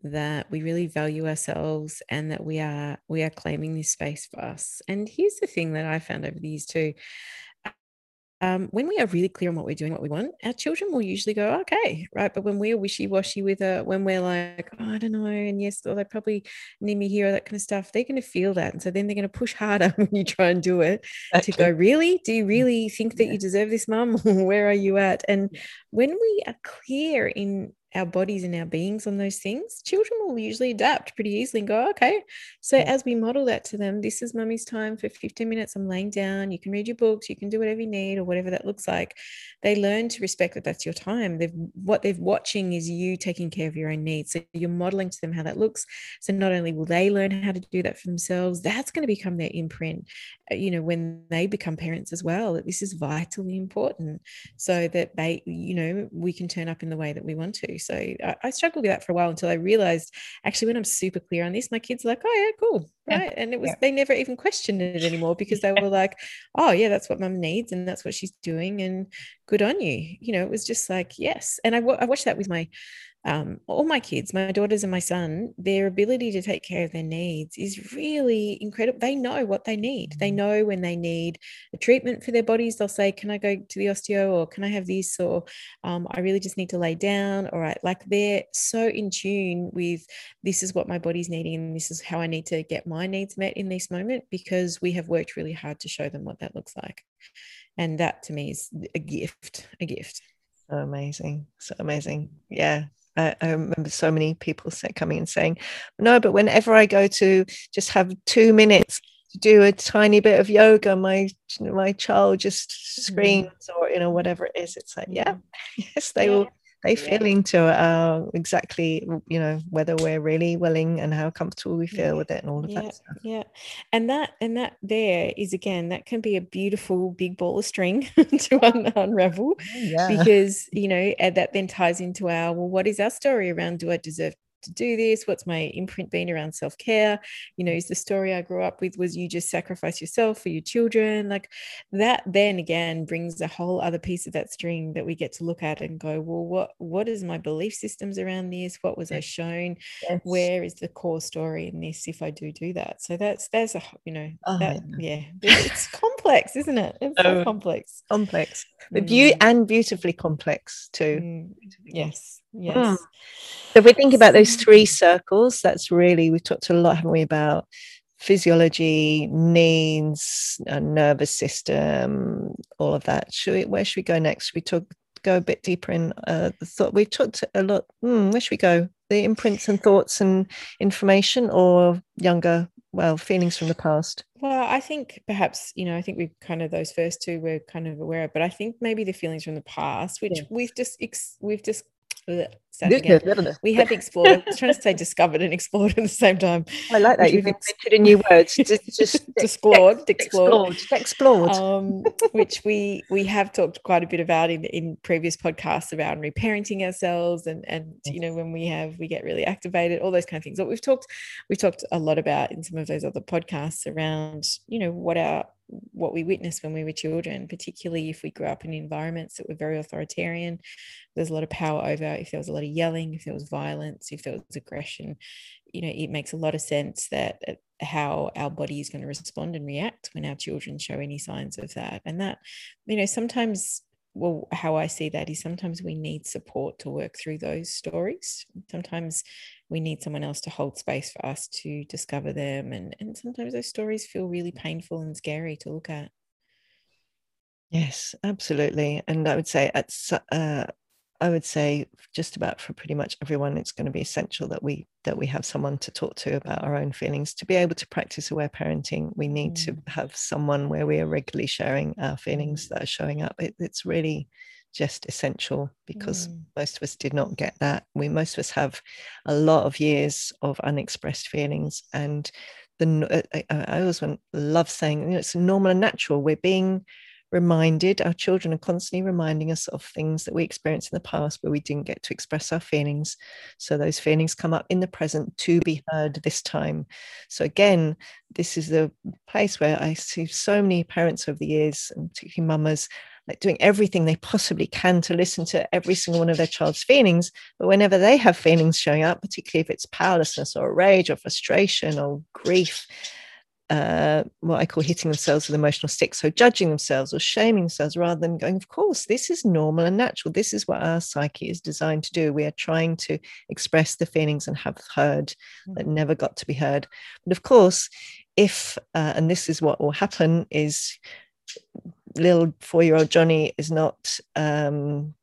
that we really value ourselves and that we are we are claiming this space for us. And here's the thing that I found over these too um, when we are really clear on what we're doing, what we want, our children will usually go, okay, right. But when we're wishy washy with it, when we're like, oh, I don't know, and yes, or they probably need me here, or that kind of stuff, they're going to feel that. And so then they're going to push harder *laughs* when you try and do it to go, really? Do you mm. really think that yeah. you deserve this, mum? *laughs* Where are you at? And when we are clear in our bodies and our beings on those things, children will usually adapt pretty easily and go, okay. So yeah. as we model that to them, this is mummy's time for 15 minutes. I'm laying down. You can read your books, you can do whatever you need or whatever that looks like. They learn to respect that that's your time. They've what they're watching is you taking care of your own needs. So you're modeling to them how that looks. So not only will they learn how to do that for themselves, that's going to become their imprint, uh, you know, when they become parents as well. That this is vitally important so that they, you know, we can turn up in the way that we want to. So I, I, struggled with that for a while until I realized actually when I'm super clear on this, my kids are like, oh yeah, cool. Right. Yeah. And it was, yeah. they never even questioned it anymore *laughs* because they were like, oh yeah, that's what mum needs and that's what she's doing. And good on you. You know, it was just like, yes. And I, I watched that with my um, all my kids, my daughters and my son, their ability to take care of their needs is really incredible. They know what they need. They mm. know when they need a treatment for their bodies. They'll say, "Can I go to the osteo?" or "Can I have this?" or um, "I really just need to lay down." All right, like they're so in tune with this is what my body's needing, and this is how I need to get my needs met in this moment because we have worked really hard to show them what that looks like, and that to me is a gift. A gift. So amazing. So amazing. Yeah. I, I remember so many people say, coming and saying, no, but whenever I go to just have two minutes to do a tiny bit of yoga, my my child just mm. screams mm. or you know whatever it is. It's like, yeah, *laughs* yes, they yeah. will they feel into uh, exactly you know whether we're really willing and how comfortable we feel yeah. with it and all of yeah. that stuff. yeah and that and that there is again that can be a beautiful big ball of string *laughs* to un- unravel yeah. because you know that then ties into our well what is our story around do i deserve to do this? What's my imprint been around self care? You know, is the story I grew up with was you just sacrifice yourself for your children? Like that, then again brings a whole other piece of that string that we get to look at and go, well, what what is my belief systems around this? What was I shown? Yes. Where is the core story in this? If I do do that, so that's there's a you know oh, that, yeah, *laughs* it's complex, isn't it? It's so complex, complex, but mm. and beautifully complex too. Mm. Yes, yes. Mm. So if we think about those three circles, that's really we've talked a lot, haven't we, about physiology, needs, nervous system, all of that. Should we, where should we go next? Should we talk go a bit deeper in uh, the thought? We've talked a lot. Hmm, where should we go? The imprints and thoughts and information, or younger, well, feelings from the past. Well, I think perhaps you know, I think we've kind of those first two we're kind of aware of, but I think maybe the feelings from the past, which yeah. we've just we've just we have explored. I was trying to say discovered and explored at the same time. I like that. You've invented a new word. Just, *laughs* just explored, explored, explored. Um, which we we have talked quite a bit about in in previous podcasts about reparenting ourselves and and you know when we have we get really activated, all those kind of things. But we've talked we've talked a lot about in some of those other podcasts around you know what our what we witnessed when we were children, particularly if we grew up in environments that were very authoritarian. There's a lot of power over, if there was a lot of yelling, if there was violence, if there was aggression, you know, it makes a lot of sense that uh, how our body is going to respond and react when our children show any signs of that. And that, you know, sometimes well, how I see that is sometimes we need support to work through those stories. Sometimes we need someone else to hold space for us to discover them. And, and sometimes those stories feel really painful and scary to look at. Yes, absolutely. And I would say at uh, I would say just about for pretty much everyone, it's going to be essential that we that we have someone to talk to about our own feelings. To be able to practice aware parenting, we need mm. to have someone where we are regularly sharing our feelings mm. that are showing up. It, it's really just essential because mm. most of us did not get that. We most of us have a lot of years of unexpressed feelings, and the I, I always love saying you know, it's normal and natural. We're being reminded, our children are constantly reminding us of things that we experienced in the past where we didn't get to express our feelings. So those feelings come up in the present to be heard this time. So again, this is the place where I see so many parents over the years, and particularly mamas, like doing everything they possibly can to listen to every single one of their child's feelings. But whenever they have feelings showing up, particularly if it's powerlessness or rage or frustration or grief, uh, what I call hitting themselves with emotional sticks, so judging themselves or shaming themselves rather than going, of course, this is normal and natural. This is what our psyche is designed to do. We are trying to express the feelings and have heard that mm. never got to be heard. But of course, if, uh, and this is what will happen, is little four year old Johnny is not um,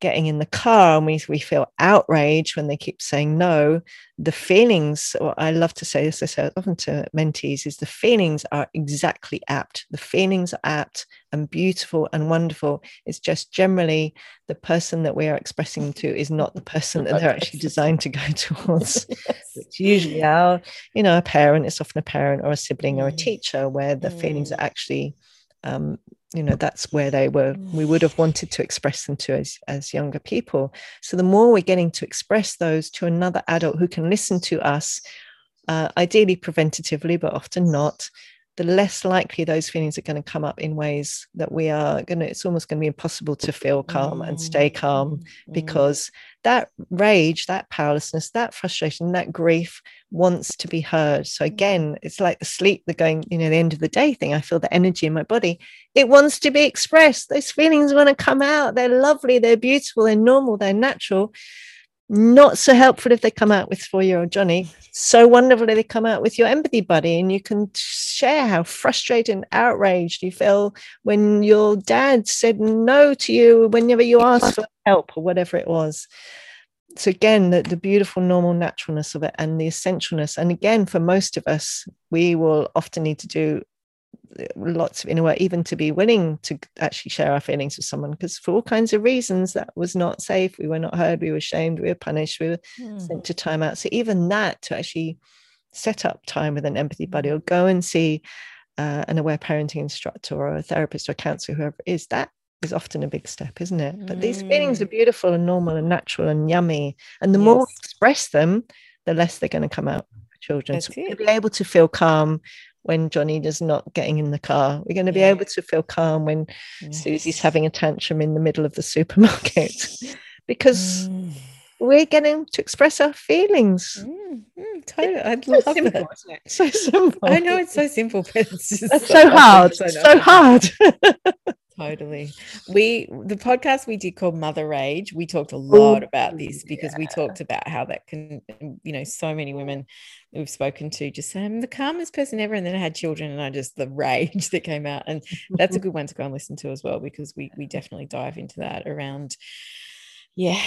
getting in the car and we, we feel outraged when they keep saying no, the feelings, or I love to say this, I say often to mentees, is the feelings are exactly apt. The feelings are apt and beautiful and wonderful. It's just generally the person that we are expressing to is not the person that they're actually designed to go *laughs* towards. *laughs* yes. It's usually our, you know, a parent, it's often a parent or a sibling or a mm. teacher where the mm. feelings are actually um, you know that's where they were we would have wanted to express them to as, as younger people. So the more we're getting to express those to another adult who can listen to us uh, ideally preventatively but often not the less likely those feelings are going to come up in ways that we are going to, it's almost going to be impossible to feel calm mm. and stay calm mm. because that rage, that powerlessness, that frustration, that grief wants to be heard. So again, it's like the sleep, the going, you know, the end of the day thing. I feel the energy in my body. It wants to be expressed. Those feelings want to come out. They're lovely, they're beautiful, they're normal, they're natural not so helpful if they come out with four year old Johnny. So wonderful if they come out with your empathy buddy and you can share how frustrated and outraged you feel when your dad said no to you whenever you asked for help or whatever it was. So, again, the, the beautiful, normal naturalness of it and the essentialness. And again, for most of us, we will often need to do lots of inner work, even to be willing to actually share our feelings with someone, because for all kinds of reasons that was not safe. We were not heard, we were shamed, we were punished, we were mm. sent to timeout. So even that to actually set up time with an empathy buddy or go and see uh, an aware parenting instructor or a therapist or a counselor, whoever it is, that is often a big step, isn't it? But mm. these feelings are hmm. beautiful and normal and natural and yummy. And the yes. more we express them, the less they're going to come out for children. That's so we be able to feel calm when Johnny is not getting in the car. We're going to be yeah. able to feel calm when yes. Susie's having a tantrum in the middle of the supermarket *laughs* because mm. we're getting to express our feelings. Mm, mm, totally. I'd love so simple, it. So *laughs* simple. I know it's so simple, but it's so, so hard. So hard. *laughs* totally we the podcast we did called mother rage we talked a lot oh, about this because yeah. we talked about how that can you know so many women we've spoken to just say i'm the calmest person ever and then i had children and i just the *laughs* rage that came out and that's a good *laughs* one to go and listen to as well because we we definitely dive into that around yeah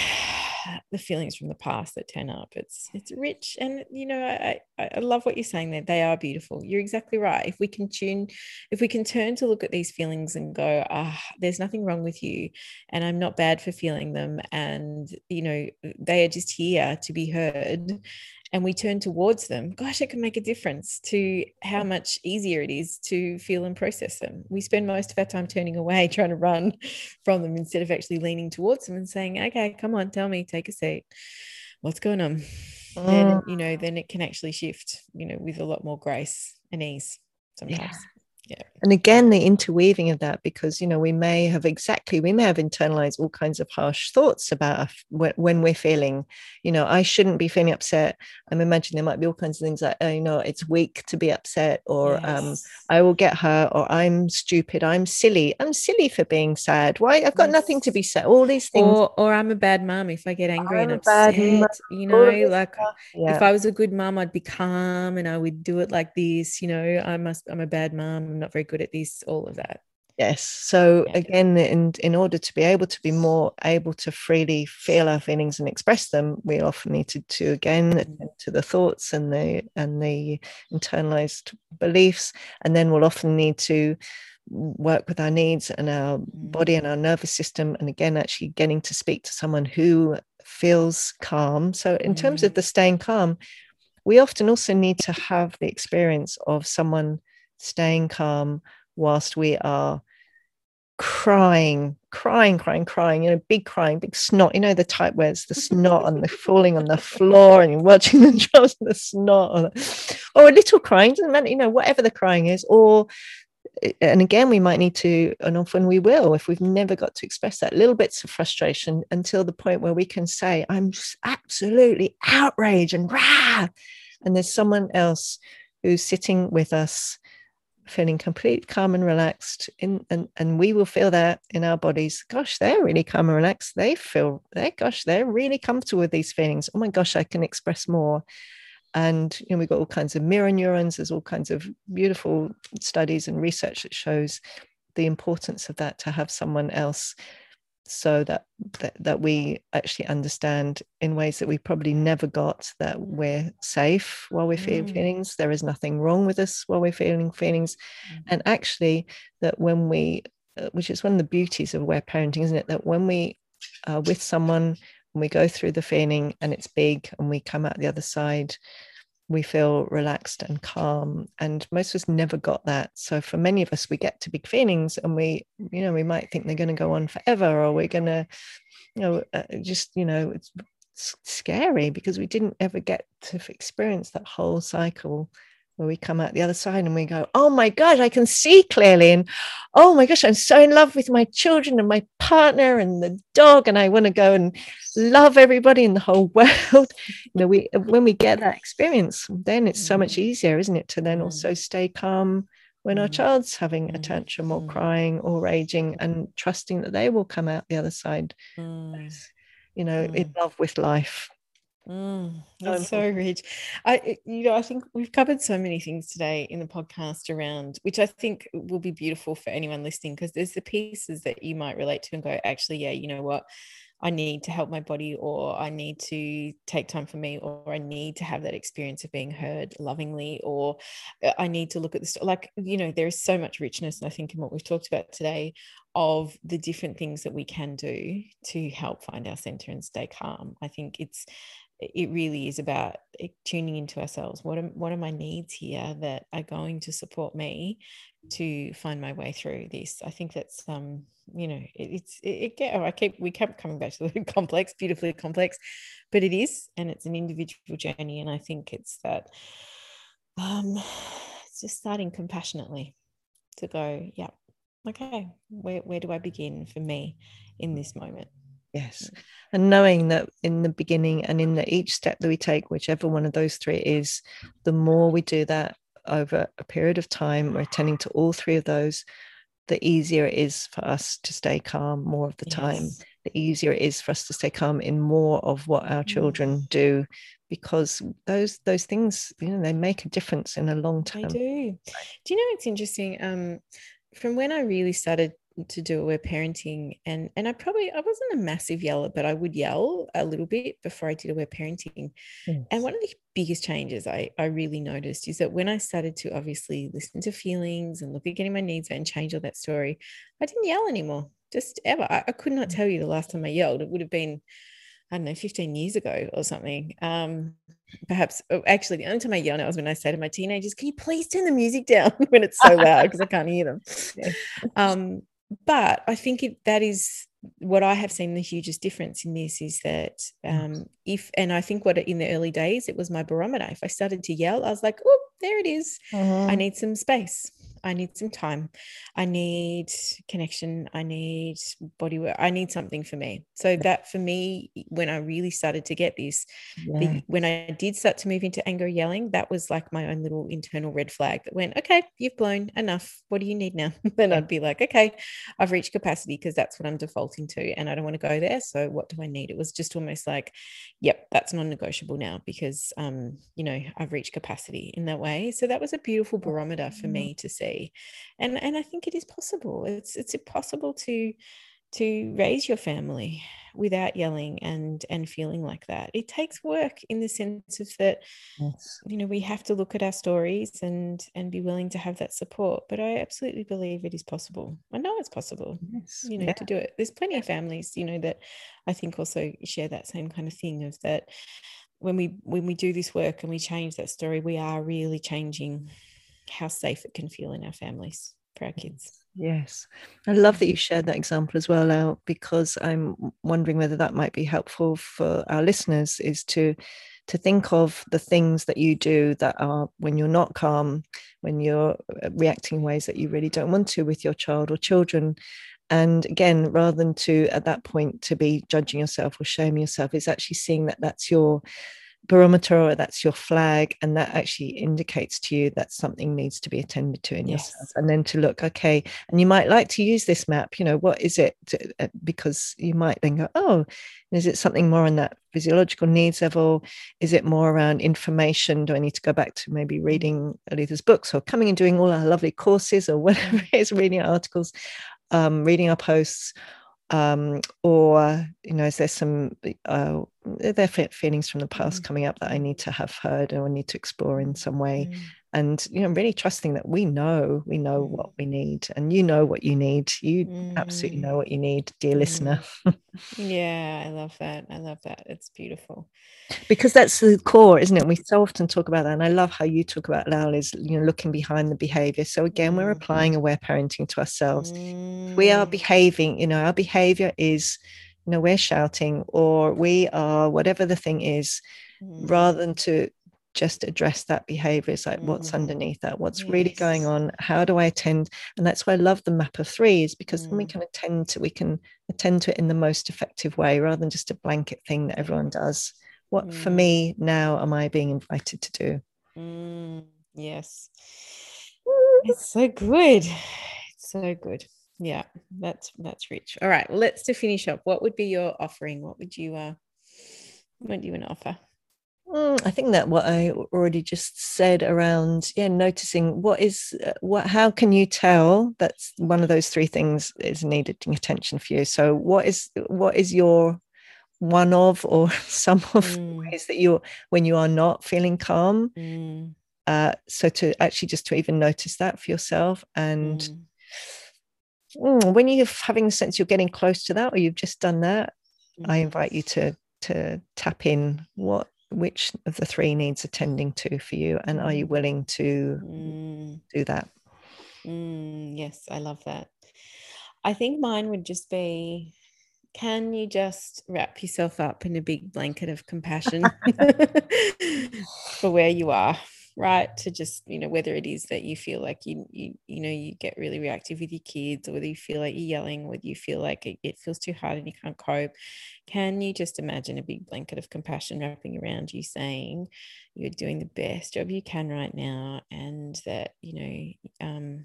the feelings from the past that turn up. It's it's rich and you know I, I love what you're saying there they are beautiful. You're exactly right. If we can tune if we can turn to look at these feelings and go ah there's nothing wrong with you and i'm not bad for feeling them and you know they are just here to be heard and we turn towards them, gosh, it can make a difference to how much easier it is to feel and process them. We spend most of our time turning away, *laughs* trying to run from them instead of actually leaning towards them and saying, okay, come on, tell me, take a seat. What's going on? Mm. Then, you know, then it can actually shift, you know, with a lot more grace and ease sometimes. Yeah yeah and again the interweaving of that because you know we may have exactly we may have internalized all kinds of harsh thoughts about when we're feeling you know i shouldn't be feeling upset i'm imagining there might be all kinds of things like oh, you know it's weak to be upset or um, yes. um, i will get hurt or i'm stupid i'm silly i'm silly for being sad why i've got yes. nothing to be sad all these things or, or i'm a bad mom if i get angry I'm and upset you know like yeah. if i was a good mom i'd be calm and i would do it like this you know i must i'm a bad mom I'm not very good at these, all of that. Yes. So yeah. again, in in order to be able to be more able to freely feel our feelings and express them, we often need to, again mm-hmm. to the thoughts and the and the internalized beliefs, and then we'll often need to work with our needs and our body and mm-hmm. our nervous system, and again, actually getting to speak to someone who feels calm. So in terms of mm-hmm. the staying calm, we often also need to have the experience of someone staying calm whilst we are crying, crying, crying, crying, you know, big crying, big snot, you know, the type where it's the snot and the falling on the floor and you're watching the drops and the snot, or a little crying, doesn't matter, you know, whatever the crying is, or and again, we might need to, and often we will, if we've never got to express that little bits of frustration until the point where we can say, I'm just absolutely outraged and rah. And there's someone else who's sitting with us feeling complete calm and relaxed in and, and we will feel that in our bodies. Gosh they're really calm and relaxed. They feel they gosh they're really comfortable with these feelings. Oh my gosh i can express more. And you know we've got all kinds of mirror neurons. There's all kinds of beautiful studies and research that shows the importance of that to have someone else so that, that that we actually understand in ways that we probably never got that we're safe while we're feeling mm. feelings there is nothing wrong with us while we're feeling feelings mm. and actually that when we uh, which is one of the beauties of aware parenting isn't it that when we are with someone and we go through the feeling and it's big and we come out the other side we feel relaxed and calm and most of us never got that. So for many of us we get to big feelings and we you know we might think they're going to go on forever or we're going to you know uh, just you know it's, it's scary because we didn't ever get to experience that whole cycle where we come out the other side and we go, oh my gosh, I can see clearly. And oh my gosh, I'm so in love with my children and my partner and the dog. And I want to go and love everybody in the whole *laughs* world. you know, we when we get that experience, then it's so much mm. easier, isn't it, to then mm. also stay calm when our mm. child's having a tantrum or crying or raging and trusting that they will come out the other side. You know, in love with life. Mm, that's so rich. I, you know, I think we've covered so many things today in the podcast around, which I think will be beautiful for anyone listening because there's the pieces that you might relate to and go, actually, yeah, you know what, I need to help my body, or I need to take time for me, or I need to have that experience of being heard lovingly, or uh, I need to look at this. Like, you know, there is so much richness, I think, in what we've talked about today of the different things that we can do to help find our center and stay calm. I think it's it really is about eh, tuning into ourselves. What are, what are my needs here that are going to support me to find my way through this? I think that's um, you know, it, it's it, it get. Oh, I keep we kept coming back to the *laughs* complex, beautifully complex, but it is, and it's an individual journey. And I think it's that um, it's just starting compassionately to go, yeah, okay, where where do I begin for me in this moment? Yes. And knowing that in the beginning and in the, each step that we take, whichever one of those three is, the more we do that over a period of time, we're attending to all three of those, the easier it is for us to stay calm more of the yes. time. The easier it is for us to stay calm in more of what our children mm. do, because those those things, you know, they make a difference in a long time. They do. Do you know it's interesting? Um, from when I really started to do aware parenting and and I probably I wasn't a massive yeller but I would yell a little bit before I did aware parenting yes. and one of the biggest changes I I really noticed is that when I started to obviously listen to feelings and look at getting my needs and change all that story I didn't yell anymore just ever I, I could not mm. tell you the last time I yelled it would have been I don't know 15 years ago or something um perhaps oh, actually the only time I yell now is when I say to my teenagers, can you please turn the music down *laughs* when it's so loud because I can't hear them. *laughs* Yeah. Um, but I think it, that is what I have seen the hugest difference in this is that um, if, and I think what in the early days, it was my barometer. If I started to yell, I was like, oh, there it is. Mm-hmm. I need some space. I need some time. I need connection. I need body work. I need something for me. So that for me, when I really started to get this, yeah. the, when I did start to move into anger yelling, that was like my own little internal red flag that went, okay, you've blown enough. What do you need now? *laughs* then I'd be like, okay, I've reached capacity because that's what I'm defaulting to and I don't want to go there. So what do I need? It was just almost like, yep, that's non-negotiable now because um, you know, I've reached capacity in that way. So that was a beautiful barometer for me to see and and i think it is possible it's it's possible to to raise your family without yelling and and feeling like that it takes work in the sense of that yes. you know we have to look at our stories and and be willing to have that support but i absolutely believe it is possible i know it's possible yes. you know yeah. to do it there's plenty of families you know that i think also share that same kind of thing of that when we when we do this work and we change that story we are really changing how safe it can feel in our families for our kids. Yes. I love that you shared that example as well, because I'm wondering whether that might be helpful for our listeners is to to think of the things that you do that are when you're not calm, when you're uh, reacting in ways that you really don't want to with your child or children. And again, rather than to at that point to be judging yourself or shaming yourself, it's actually seeing that that's your barometer or that's your flag and that actually indicates to you that something needs to be attended to in yes. yourself. And then to look okay and you might like to use this map you know what is it to, uh, because you might then go oh is it something more on that physiological needs level? Is it more around information? Do i need to go back to maybe reading Aletha's books or coming and doing all our lovely courses or *laughs* whatever it is reading articles um, reading our posts um, or you know is there some uh, are there feelings from the past mm. coming up that i need to have heard or need to explore in some way mm and you know really trusting that we know we know mm. what we need and you know what you need you mm. absolutely know what you need dear mm. listener *laughs* yeah i love that i love that it's beautiful because that's the core isn't it we so often talk about that and i love how you talk about Lael is you know looking behind the behavior so again we're applying aware parenting to ourselves we are mm. behaving you know our behavior is you know we're shouting or we are whatever the thing is rather than to just address that behavior it's like what's Mhm. underneath that what's really going on how do i attend and that's why i love the map of threes because then we Mm. can attend to we can attend to it in the most effective way rather than just a blanket thing that everyone does what for Mm. me now am i being invited to do Mm, yes. It's so good. It's so good. Yeah, that's that's rich. All right, let's to finish up. What would be your offering? What would you uh what do you want to offer? Mm, I think that what I already just said around, yeah, noticing what is uh, what, how can you tell that's one of those three things is needed in attention for you. So, what is what is your one of or *laughs* some of Mm, ways that you're when you are not feeling calm? mm, Uh, so to actually just to even notice that for yourself, and mm, when you're having the sense you're getting close to that, or you've just done that, I mm, invite you to to tap in what which of the three needs attending to for you and are you Mm. willing to mm, do that mm. Yes, I love that. I think mine would just be can you just wrap yourself up in a big blanket of compassion *laughs* *laughs* for where you are right to just you know whether it is that you feel like you you you know you get really reactive with your kids or whether you feel like you're yelling whether you feel like it, it feels too hard and you can't cope can you just imagine a big blanket of compassion wrapping around you saying you're doing the best job you can right now and that you know um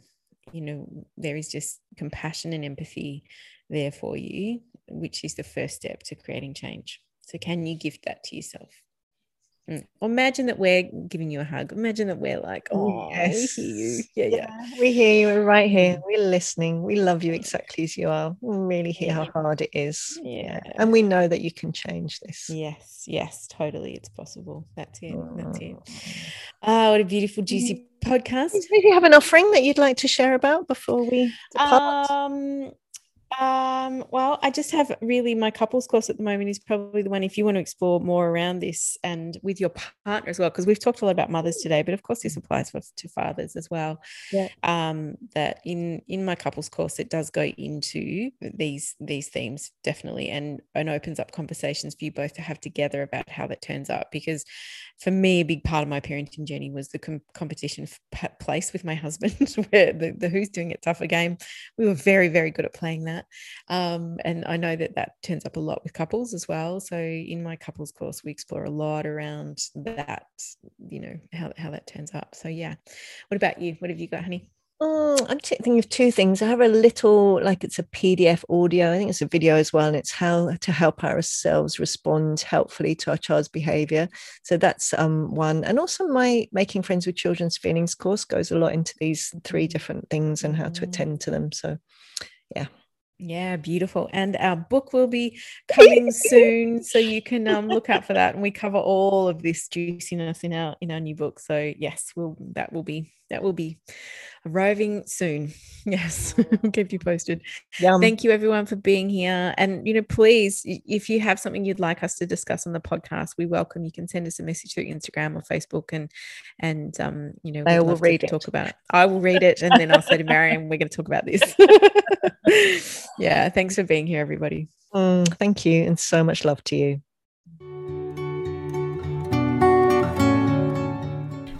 you know there is just compassion and empathy there for you which is the first step to creating change. So can you gift that to yourself imagine that we're giving you a hug. Imagine that we're like, oh, we hear you. Yeah, yeah. we hear you we're right here Mm. we're listening we love you exactly as you are we really hear how hard it is Yeah. and we know that you can change this Yes, yes, totally. It's possible. That's it. That's it. Mm. Ah, what a beautiful, juicy podcast. do you have an offering that you'd like to share about before we depart Um, um, well, I just have really my couples course at the moment is probably the one if you want to explore more around this and with your partner as well, because we've talked a lot about mothers today, but of course this applies for, to fathers as well. Yeah. Um, that in in my couples course it does go into these these themes definitely and and opens up conversations for you both to have together about how that turns up because for me a big part of my parenting journey was the com- competition place with my husband *laughs* where the, the who's doing it tougher game we were very very good at playing that um, and i know that that turns up a lot with couples as well so in my couples course we explore a lot around that you know how, how that turns up so yeah what about you what have you got honey Mm, I'm thinking of two things. I have a little, like it's a PDF audio. I think it's a video as well, and it's how to help ourselves respond helpfully to our child's behavior. So that's um, one. And also, my Making Friends with Children's Feelings course goes a lot into these three different things and how to Mm. attend to them. So, yeah beautiful and our book will be coming soon *laughs* so you can um, look out for that and we cover all of this juiciness in our in our new book so yes we'll that will be that will be arriving soon *laughs* yes we'll keep you posted yum. thank you everyone for being here and you know please if you have something you'd like us to discuss on the podcast we welcome you can send us a message through instagram or facebook and and um you know I will to read it. talk about it i will read it and then i'll say to marion we're going to talk about this *laughs* *laughs* yeah thanks for being here everybody Mm, thank you. And so much love to you.